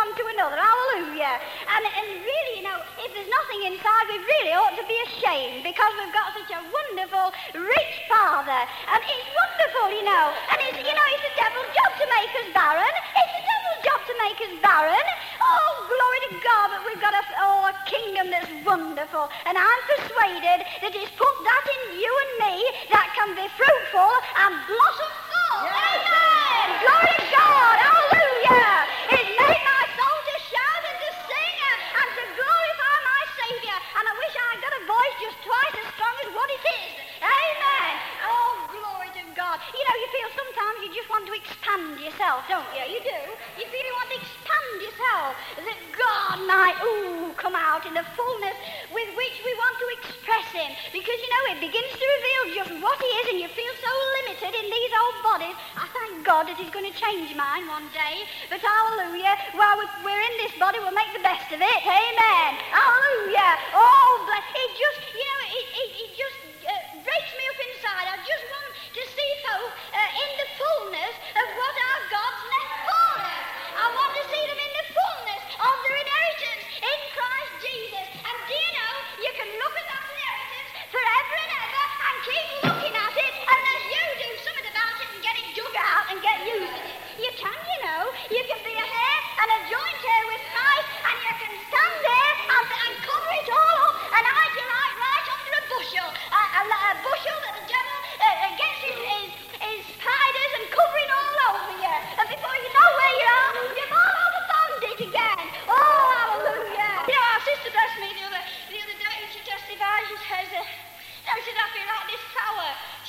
one to another. Hallelujah. And, and really, you know, if there's nothing inside, we really ought to be ashamed because we've got such a wonderful, rich Father. And it's wonderful, you know. And it's, you know, it's the devil's job to make us barren. It's the devil's job to make us barren. Oh, glory to God, but we've got a, oh, a kingdom that's wonderful. And I'm persuaded that He's put that in you and me that can be fruitful and blossom full. Amen. Glory to God. Hallelujah. It's made my soul to shout and to sing and, and to glorify my Savior. And I wish I'd got a voice just twice as strong as what it is. Amen. Oh, glory to God. You know, you feel sometimes you just want to expand yourself, don't you? You do. You feel you want to expand yourself. That God might, ooh, come out in the fullness with which we want to express Him. Because, you know, it begins to reveal just what He is, and you feel so limited in these old bodies. I thank God that He's going to change mine one day. But hallelujah, while we- we're in this body, we'll make the best of it. Amen. Hallelujah. Oh, bless. It just, you know, it, it, it just uh, breaks me up inside. I just want to folk uh, in the fullness of what our God's left for us. I want to see them in the fullness of their inheritance in Christ Jesus. And do you know, you can look at that inheritance forever and ever and keep looking at it, as you do something about it and get it dug out and get used to it. You can, you know. You can be a hair and a joint hair with Christ, and you can stand there and, and cover it all up and hide your light right under a bushel. A, a, a bushel that the devil uh, uh, gets his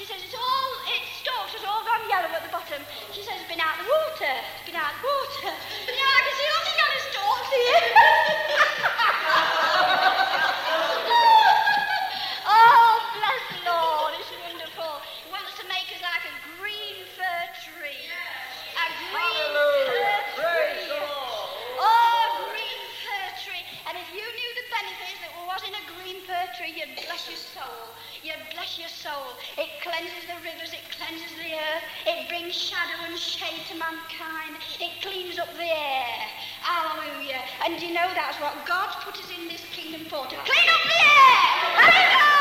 She says, it's all, its stalks has all gone yellow at the bottom. She says, it's been out of the water. It's been out of the water. But now I can see all the yellow stalks here. oh, bless the Lord. It's wonderful. He wants to make us like a green fir tree. A green fir tree. Oh, green fir tree. And if knew the benefits that was in a green fir tree, you'd bless your soul. You'd bless your soul. It cleanses the rivers, it cleanses the earth, it brings shadow and shade to mankind, it cleans up the air. Hallelujah. And you know that's what God's put us in this kingdom for to clean up the air. Amen.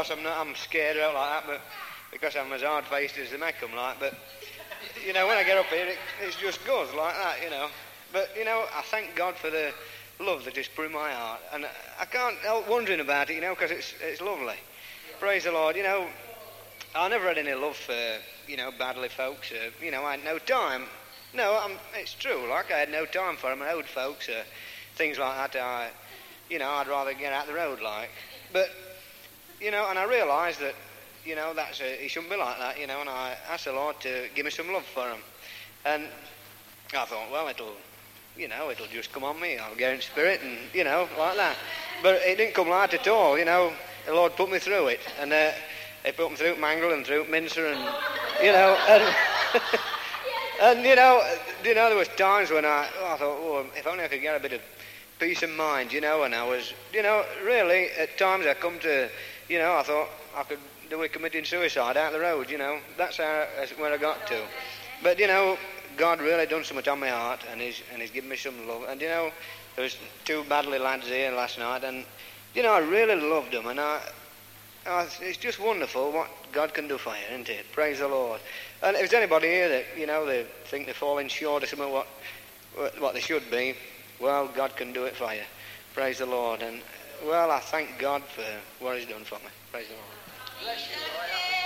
Because I'm not, I'm scared out like that, but because I'm as hard faced as they make like. But you know, when I get up here, it, it just goes like that, you know. But you know, I thank God for the love that He's put my heart, and I can't help wondering about it, you know, because it's it's lovely. Praise the Lord. You know, I never had any love for you know badly folks. Uh, you know, I had no time. No, I'm, it's true. Like I had no time for them, old folks, uh, things like that. I, you know, I'd rather get out the road, like. But you know, and I realised that you know that's a, it shouldn't be like that. You know, and I asked the Lord to give me some love for him. and I thought, well, it'll you know, it'll just come on me. I'll get in spirit and, you know, like that. But it didn't come like at all, you know. The Lord put me through it. And uh, he put me through Mangle and through Minster and, you know, and, and, you know, you know, there was times when I, oh, I thought, oh, if only I could get a bit of peace of mind, you know, and I was, you know, really, at times I come to, you know, I thought I could do it committing suicide out the road, you know. That's how, that's where I got to. But, you know, God really done so much on my heart, and He's and He's given me some love. And you know, there was two badly lads here last night, and you know, I really loved them, and I, I, it's just wonderful what God can do for you, isn't it? Praise the Lord. And if there's anybody here that you know they think they're falling short of some of what what they should be, well, God can do it for you. Praise the Lord. And well, I thank God for what He's done for me. Praise the Lord.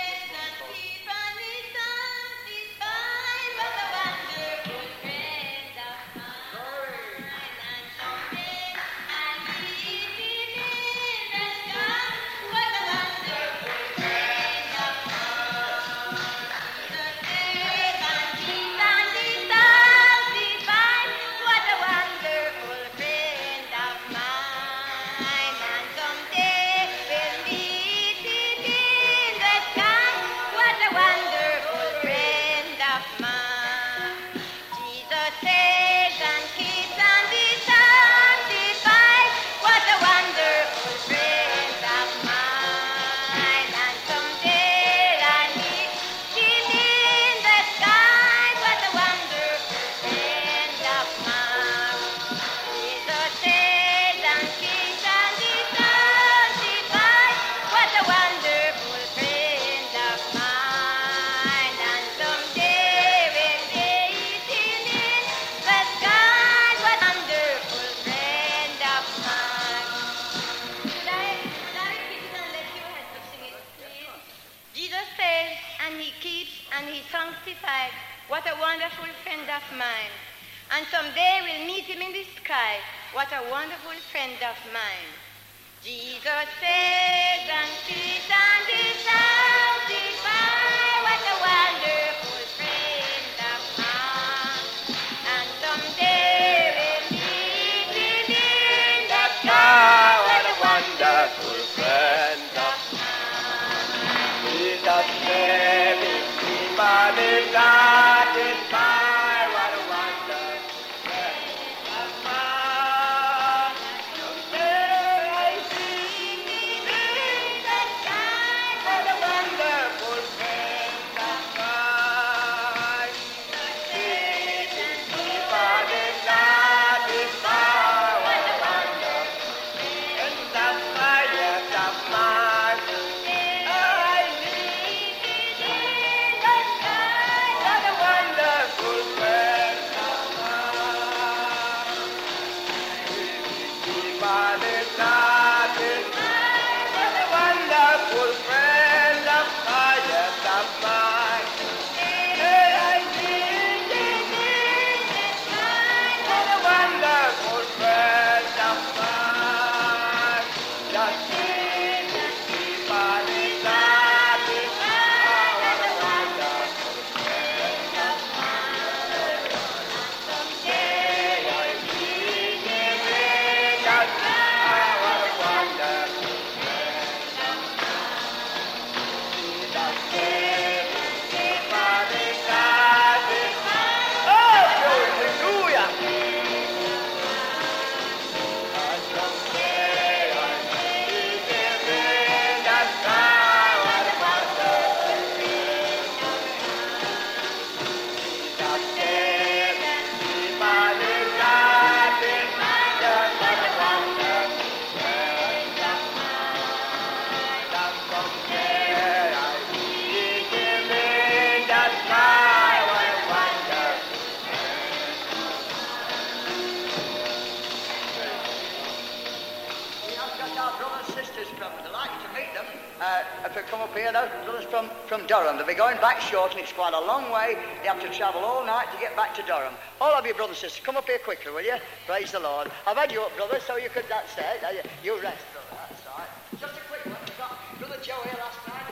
They come up here, those brothers from, from Durham, they'll be going back short, and it's quite a long way. They have to travel all night to get back to Durham. All of you brothers and sisters, come up here quickly, will you? Praise the Lord. I've had you up, brother, so you could, that's it. You rest, brother, that's right. Just a quick one. We got Brother Joe here last night.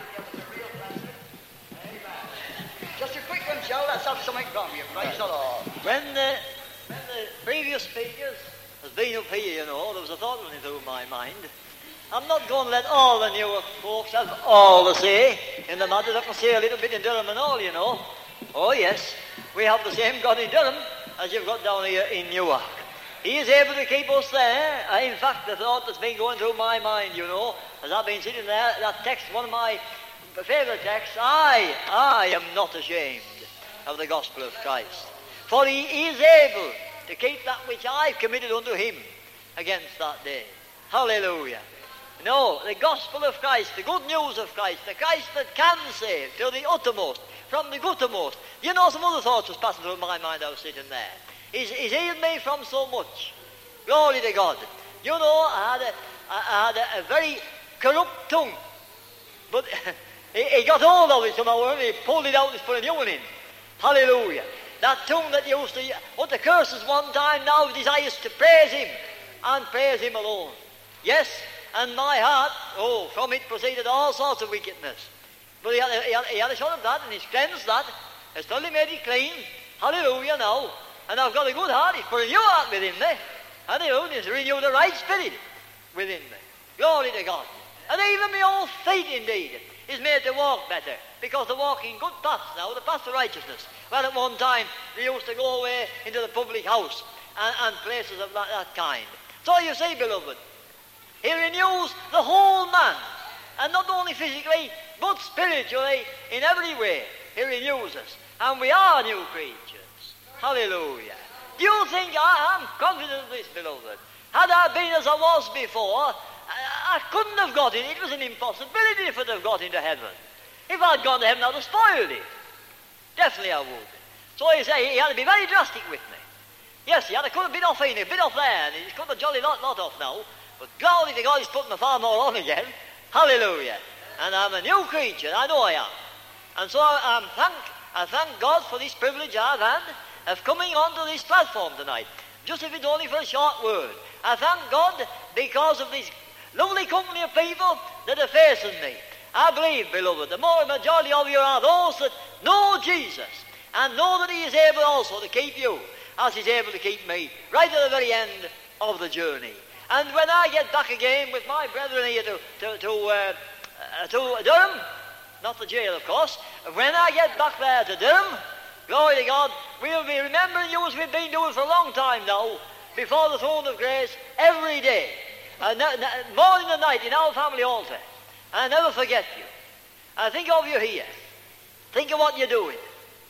Just a quick one, Joe, let's have something from you. Praise the Lord. When the, when the previous speakers has been up here, you know, there was a thought running through my mind. I'm not going to let all the newer folks have all the say in the matter. They can say a little bit in Durham and all, you know. Oh, yes, we have the same God in Durham as you've got down here in Newark. He is able to keep us there. Uh, In fact, the thought that's been going through my mind, you know, as I've been sitting there, that text, one of my favourite texts, I, I am not ashamed of the gospel of Christ. For he is able to keep that which I've committed unto him against that day. Hallelujah. No, the gospel of Christ, the good news of Christ, the Christ that can save to the uttermost, from the guttermost. You know, some other thoughts was passing through my mind, I was sitting there. He's, he's healed me from so much. Glory to God. You know, I had had a, a very corrupt tongue. But he, he got hold of it somehow and he pulled it out and put a new one in. Hallelujah. That tongue that used to utter curses one time now desires to praise him and praise him alone. Yes, and my heart, oh, from it proceeded all sorts of wickedness. But he had, he had, he had a shot of that and he's cleansed that. Has totally made it clean. Hallelujah now. And I've got a good heart. He's put a new heart within me. Hallelujah. He's renewed the right spirit within me. Glory to God. And even my old feet indeed is made to walk better because they're walking good paths now, the paths of righteousness. Well, at one time they used to go away into the public house and, and places of that, that kind. So you see, beloved, he renews the whole man, and not only physically, but spiritually, in every way. He renews us, and we are new creatures. Hallelujah. Do you think I am confident of this, beloved? Had I been as I was before, I, couldn't have got in. It was an impossibility if I'd have got into heaven. If I'd gone to heaven, I'd have spoiled it. Definitely I would. So he said he had to be very drastic with me. Yes, he had to cut a bit off here, a bit off there, and he's cut a jolly lot, lot off now. But glory to God, he's putting me far more on again. Hallelujah. And I'm a new creature, I know I am. And so I, am thank, I thank God for this privilege I've had of coming onto this platform tonight. Just if it's only for a short word. I thank God because of this lovely company of people that are facing me. I believe, beloved, the more majority of you are those that know Jesus and know that He is able also to keep you as He's able to keep me right at the very end of the journey. And when I get back again with my brethren here to, to, to, uh, uh, to Durham, not the jail, of course, when I get back there to Durham, glory to God, we'll be remembering you as we've been doing for a long time now, before the throne of grace, every day, uh, n- n- morning and night in our family altar. And I never forget you. I think of you here. Think of what you're doing.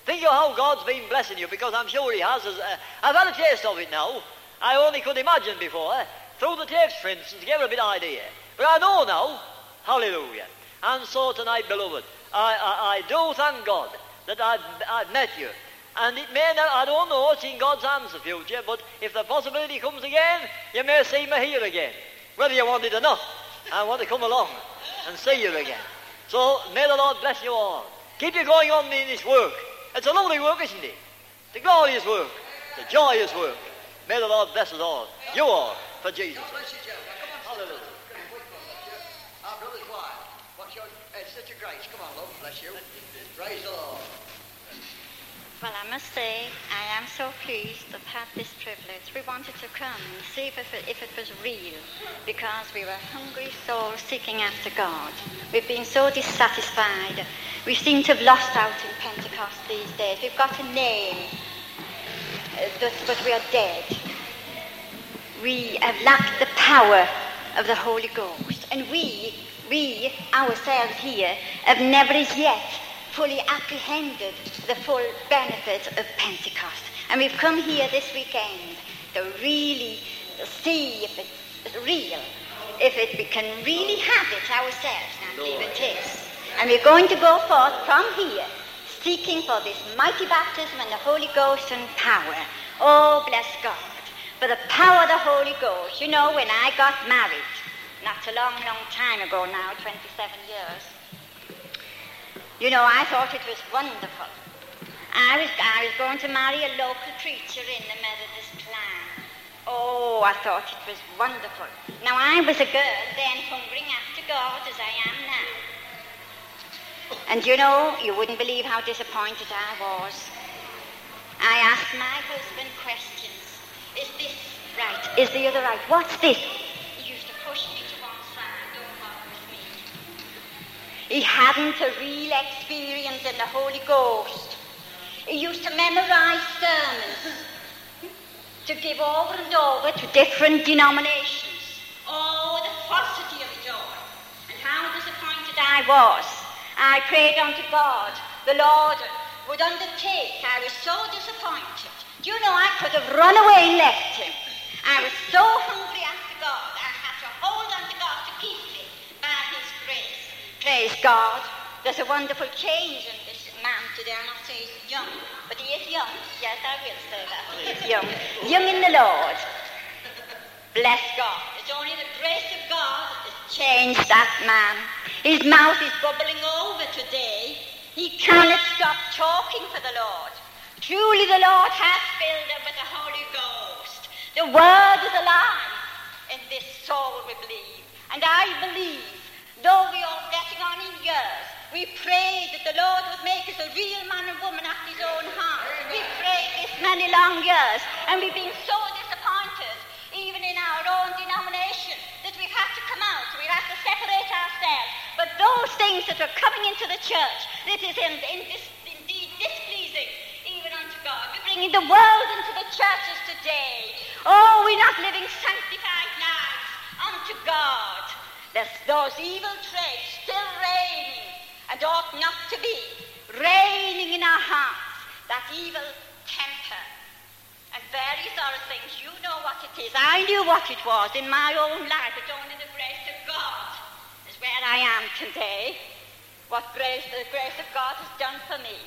Think of how God's been blessing you, because I'm sure He has. As, uh, I've had a taste of it now. I only could imagine before? Through the tapes, for instance, to give you a bit idea. But I know now. Hallelujah. And so tonight, beloved, I, I, I do thank God that I've, I've met you. And it may not, I don't know, it's in God's hands the future, but if the possibility comes again, you may see me here again. Whether you want it or not, I want to come along and see you again. So may the Lord bless you all. Keep you going on in this work. It's a lovely work, isn't it? The glorious work, the joyous work. May the Lord bless us all. You all, for Jesus. Hallelujah. Our brother's wife. What's your, uh, Sister Grace, come on, love, bless you. Praise the Lord. Well, I must say, I am so pleased to have had this privilege. We wanted to come and see if it, if it was real, because we were hungry souls seeking after God. We've been so dissatisfied. We seem to have lost out in Pentecost these days. We've got a name, uh, but, but we are dead. We have lacked the power of the Holy Ghost. And we, we ourselves here, have never as yet fully apprehended the full benefit of Pentecost. And we've come here this weekend to really see if it's real, if it, we can really have it ourselves, and I believe it is. And we're going to go forth from here, seeking for this mighty baptism and the Holy Ghost and power. Oh, bless God. For the power of the Holy Ghost. You know, when I got married, not a long, long time ago now, 27 years. You know, I thought it was wonderful. I was, I was going to marry a local preacher in the Methodist clan. Oh, I thought it was wonderful. Now, I was a girl then hungering after God as I am now. And you know, you wouldn't believe how disappointed I was. I asked my husband questions. Is this right? Is the other right? What's this? He used to push me to one side. Don't bother with me. He hadn't a real experience in the Holy Ghost. He used to memorize sermons to give over and over to different denominations. Oh, the falsity of it all. And how disappointed I was. I prayed unto God, the Lord would undertake. I was so disappointed. You know I could have run away and left him? I was so hungry after God. I had to hold on to God to keep me by his grace. Praise God. There's a wonderful change in this man today. I'm not saying he's young, but he is young. Yes, I will say that. He is young. Young in the Lord. Bless God. It's only the grace of God that has changed that man. His mouth is bubbling over today. He cannot stop talking for the Lord. Truly the Lord has filled them with the Holy Ghost. The word is alive in this soul we believe. And I believe, though we are getting on in years, we pray that the Lord would make us a real man and woman after his own heart. We prayed this many long years, and we've been so disappointed, even in our own denomination, that we've had to come out. We've had to separate ourselves. But those things that are coming into the church, that is in, in this, God. We're bringing the world into the churches today. Oh, we're not living sanctified lives unto God. There's those evil traits still reigning and ought not to be reigning in our hearts. That evil temper and various other things. You know what it is. I knew what it was in my own life. It's only the grace of God is where I am today. What grace the grace of God has done for me.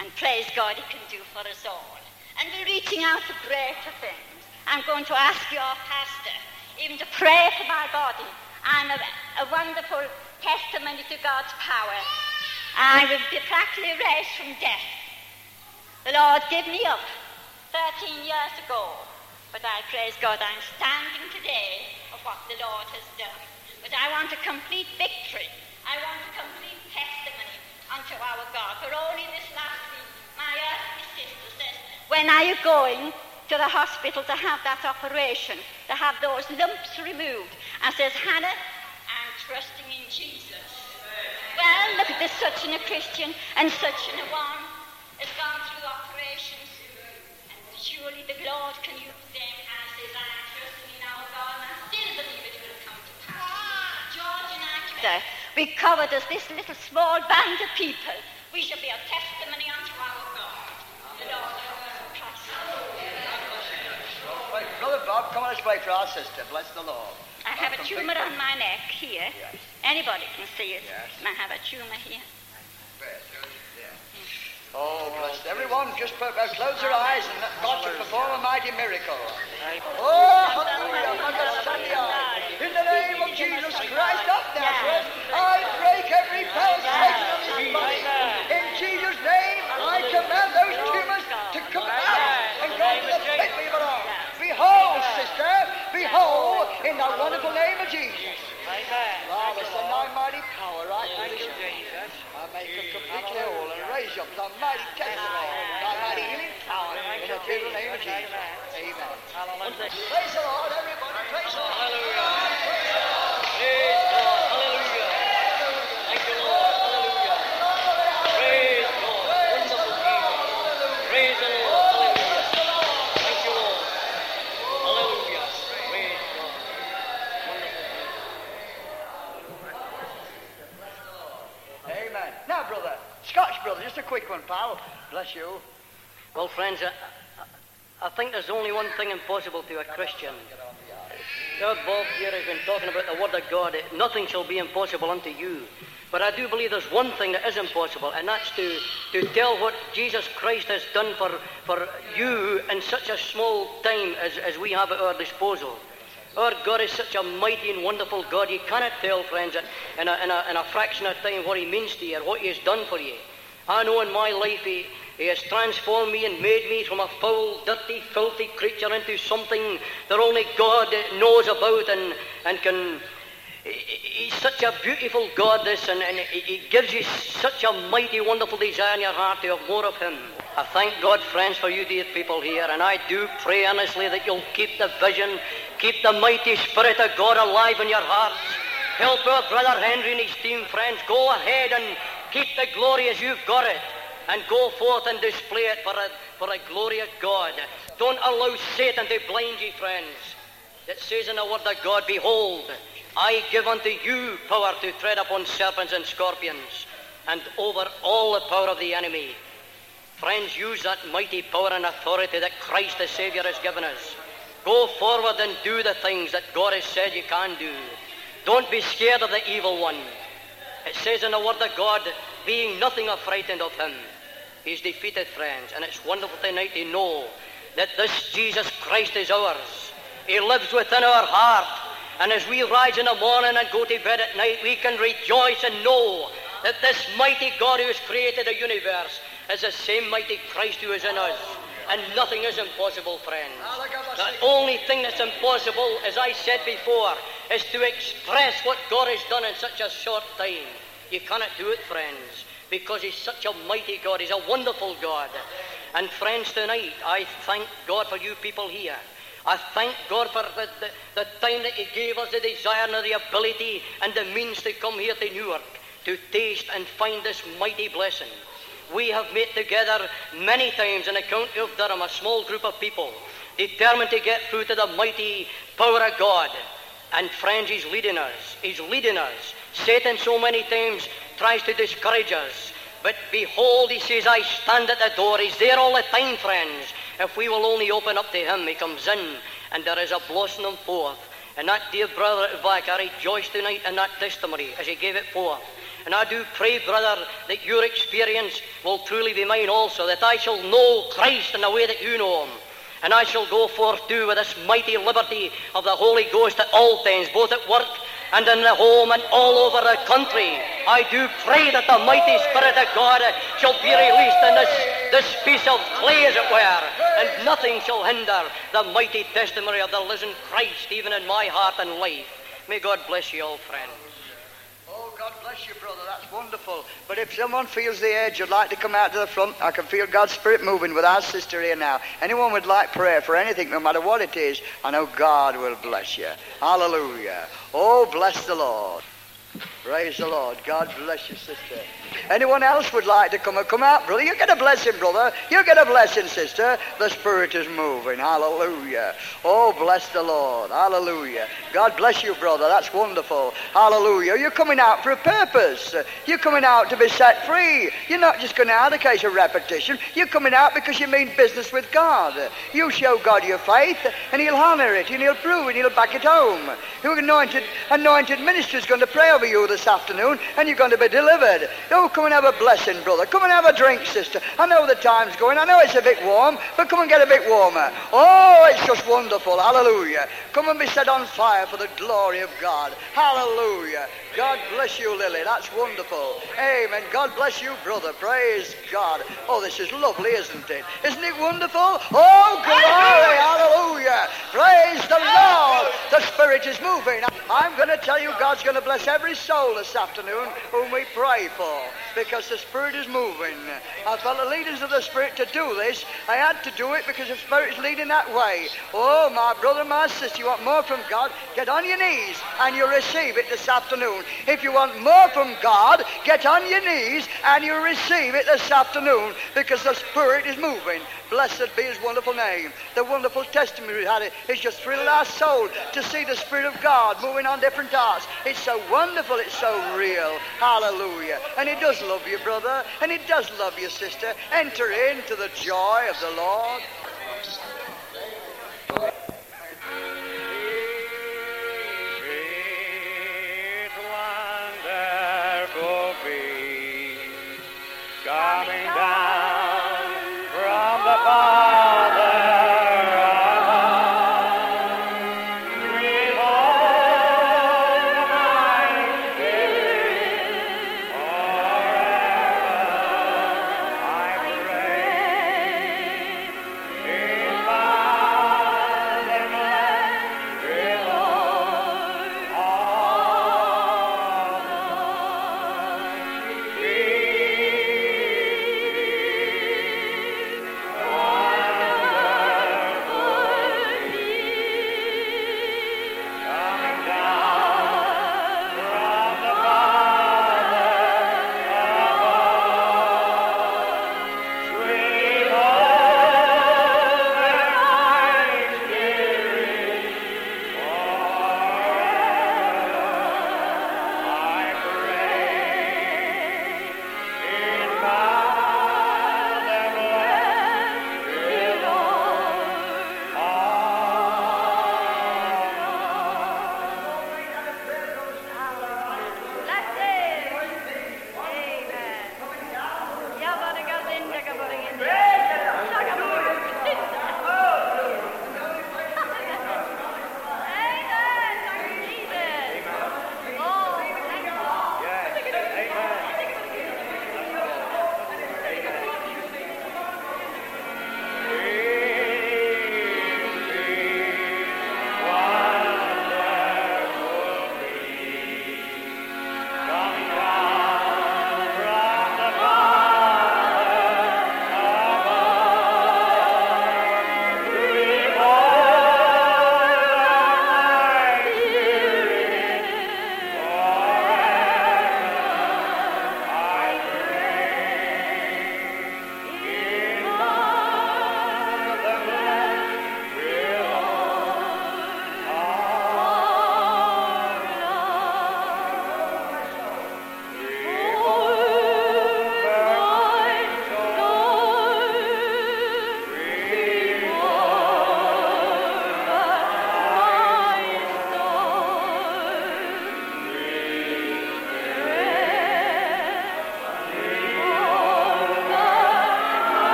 And praise God He can do for us all. And we're reaching out to greater things. I'm going to ask your pastor even to pray for my body. I'm a, a wonderful testimony to God's power. I will be practically raised from death. The Lord gave me up 13 years ago. But I praise God, I'm standing today of what the Lord has done. But I want a complete victory. I want a complete testimony unto our God. For only this last week, my earthly sister says, When are you going to the hospital to have that operation, to have those lumps removed? I says, Hannah, I'm trusting in Jesus. Well, look at this, such in a Christian and such in a one has gone through operations. And surely the Lord can use them. I says, I'm trusting in our God and I still believe it will come to pass. George and I we covered as this little small band of people. We shall be a testimony unto our God. The Lord Christ. Brother Bob, come on this way for our sister. Bless the Lord. I have a tumor on my neck here. Yes. Anybody can see it. Yes. I have a tumor here. Oh, bless everyone. Just put, uh, close your eyes and let God to perform a mighty miracle. Oh, hallelujah. Jesus Christ of Nazareth, I break every pulsation of disease. In Jesus' name, I command those tumors to come out and go to the pit we belong. Behold, sister, behold, in the wonderful name of Jesus. Father, send thy mighty power right now. I make them completely whole and raise you up a mighty testimony, thy mighty healing power, in the beautiful name of Jesus. Amen. Praise the Lord, everybody. The. Praise the Lord. Hallelujah. Well, friends, I, I, I think there's only one thing impossible to a Christian. God, Bob here has been talking about the Word of God. Nothing shall be impossible unto you. But I do believe there's one thing that is impossible, and that's to, to tell what Jesus Christ has done for, for you in such a small time as, as we have at our disposal. Our God is such a mighty and wonderful God. You cannot tell, friends, in a, in a, in a fraction of time what He means to you or what He has done for you. I know in my life He, he has transformed me and made me from a foul, dirty, filthy creature into something that only God knows about and, and can. He's such a beautiful God, this, and, and He gives you such a mighty, wonderful desire in your heart to have more of Him. I thank God, friends, for you dear people here, and I do pray earnestly that you'll keep the vision, keep the mighty Spirit of God alive in your hearts. Help our brother Henry and his team, friends. Go ahead and keep the glory as you've got it, and go forth and display it for a, for the glory of God. Don't allow Satan to blind you, friends. It says in the Word of God, Behold, I give unto you power to tread upon serpents and scorpions, and over all the power of the enemy. Friends, use that mighty power and authority that Christ the Saviour has given us. Go forward and do the things that God has said you can do. Don't be scared of the evil one. It says in the Word of God, being nothing affrighted of him. He's defeated, friends, and it's wonderful tonight to know that this Jesus Christ is ours. He lives within our heart. And as we rise in the morning and go to bed at night, we can rejoice and know that this mighty God who has created the universe is the same mighty Christ who is in us. And nothing is impossible, friends. The only thing that's impossible, as I said before, is to express what God has done in such a short time. You cannot do it, friends, because He's such a mighty God. He's a wonderful God. And friends, tonight, I thank God for you people here. I thank God for the, the, the, time that He gave us the desire and the ability and the means to come here to Newark to taste and find this mighty blessing. We have met together many times in the county of Durham, a small group of people, determined to get through to the mighty power of God. And friends, He's leading us. He's leading us. Satan so many times tries to discourage us. But behold, he says, I stand at the door. He's there all the time, friends. If we will only open up to him, he comes in, and there is a blossoming forth. And that dear brother at back, I rejoice tonight in that testimony as he gave it forth. And I do pray, brother, that your experience will truly be mine also, that I shall know Christ in the way that you know him. And I shall go forth too with this mighty liberty of the Holy Ghost at all times, both at work and in the home and all over the country. I do pray that the mighty Spirit of God shall be released in this, this piece of clay, as it were, and nothing shall hinder the mighty testimony of the risen Christ, even in my heart and life. May God bless you all, friends. God bless you, brother. That's wonderful. But if someone feels the edge, would like to come out to the front, I can feel God's Spirit moving with our sister here now. Anyone would like prayer for anything, no matter what it is, I know God will bless you. Hallelujah. Oh, bless the Lord. Praise the Lord. God bless you, sister. Anyone else would like to come come out, brother? You get a blessing, brother. You get a blessing, sister. The Spirit is moving. Hallelujah. Oh, bless the Lord. Hallelujah. God bless you, brother. That's wonderful. Hallelujah. You're coming out for a purpose. You're coming out to be set free. You're not just going out in case of repetition. You're coming out because you mean business with God. You show God your faith, and He'll honor it, and He'll prove it, and He'll back it home. Your anointed, anointed minister is going to pray over you this afternoon, and you're going to be delivered. Oh, come and have a blessing, brother. Come and have a drink, sister. I know the time's going. I know it's a bit warm, but come and get a bit warmer. Oh, it's just wonderful. Hallelujah. Come and be set on fire for the glory of God. Hallelujah. God bless you, Lily. That's wonderful. Amen. God bless you, brother. Praise God. Oh, this is lovely, isn't it? Isn't it wonderful? Oh, glory. Hallelujah. Praise the Lord. The Spirit is moving. I'm going to tell you, God's going to bless every soul this afternoon whom we pray for because the Spirit is moving. I felt the leadings of the Spirit to do this. I had to do it because the Spirit is leading that way. Oh, my brother, my sister, you want more from God? Get on your knees and you'll receive it this afternoon. If you want more from God, get on your knees and you receive it this afternoon because the Spirit is moving. Blessed be his wonderful name. The wonderful testimony we had. It's just thrilled our soul to see the Spirit of God moving on different hearts. It's so wonderful. It's so real. Hallelujah. And he does love you, brother. And he does love you, sister. Enter into the joy of the Lord.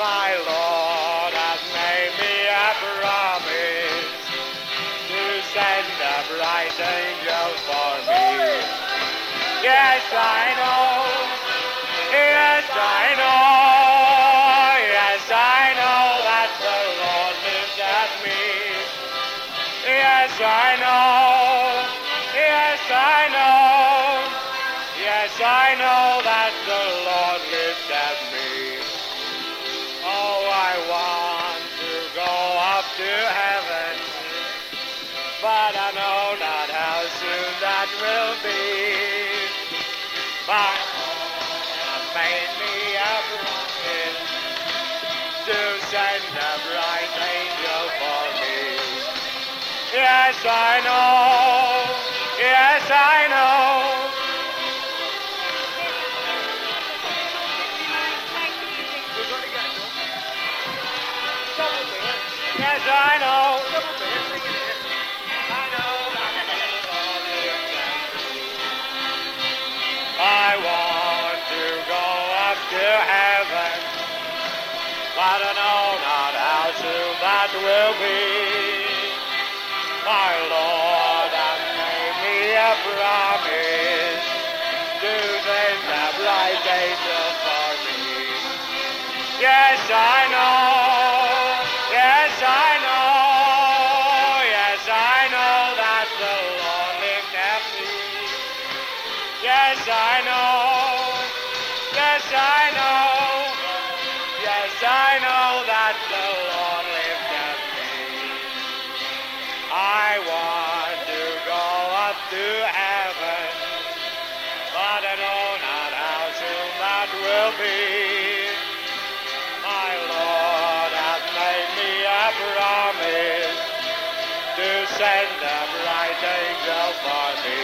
My Lord has made me a promise to send a bright angel for me. Yes, I know. Yes, I know. Yes, I know that the Lord lives at me. Yes, I know. Yes, I be. My made me a a bright angel for me. Yes, I know. Yes, I to heaven, but I know not how soon that will be. My Lord has made me a promise to send a bright angel for me. Yes, I know. Send a bright angel for me.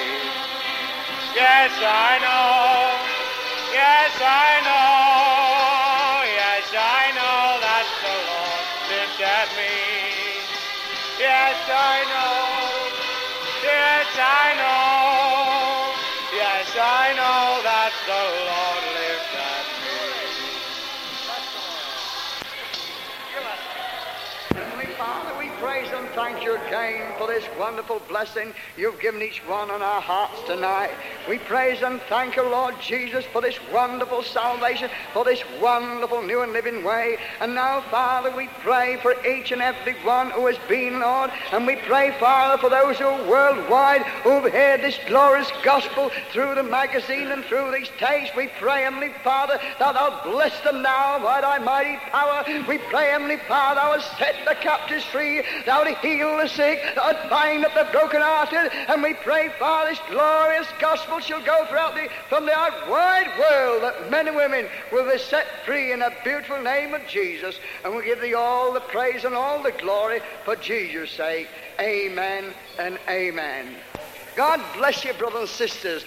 Yes, I know. Yes, I know. Yes, I know that the Lord lived at me. Yes, I know. Yes, I know. Yes, I know that the Lord and thank you again for this wonderful blessing you've given each one on our hearts tonight. We praise and thank you, Lord Jesus, for this wonderful salvation, for this wonderful new and living way. And now, Father, we pray for each and every one who has been, Lord, and we pray, Father, for those who are worldwide who've heard this glorious gospel through the magazine and through these tapes. We pray, Heavenly Father, that thou bless them now by thy mighty power. We pray, Heavenly Father, thou hast set the captives free, thou to heal the sick, thou bind up the brokenhearted, and we pray, Father, this glorious gospel shall go throughout the, from the wide world, that men and women will be set free in the beautiful name of Jesus, and we give thee all the praise and all the glory for Jesus' sake. Amen and amen. God bless you, brothers and sisters.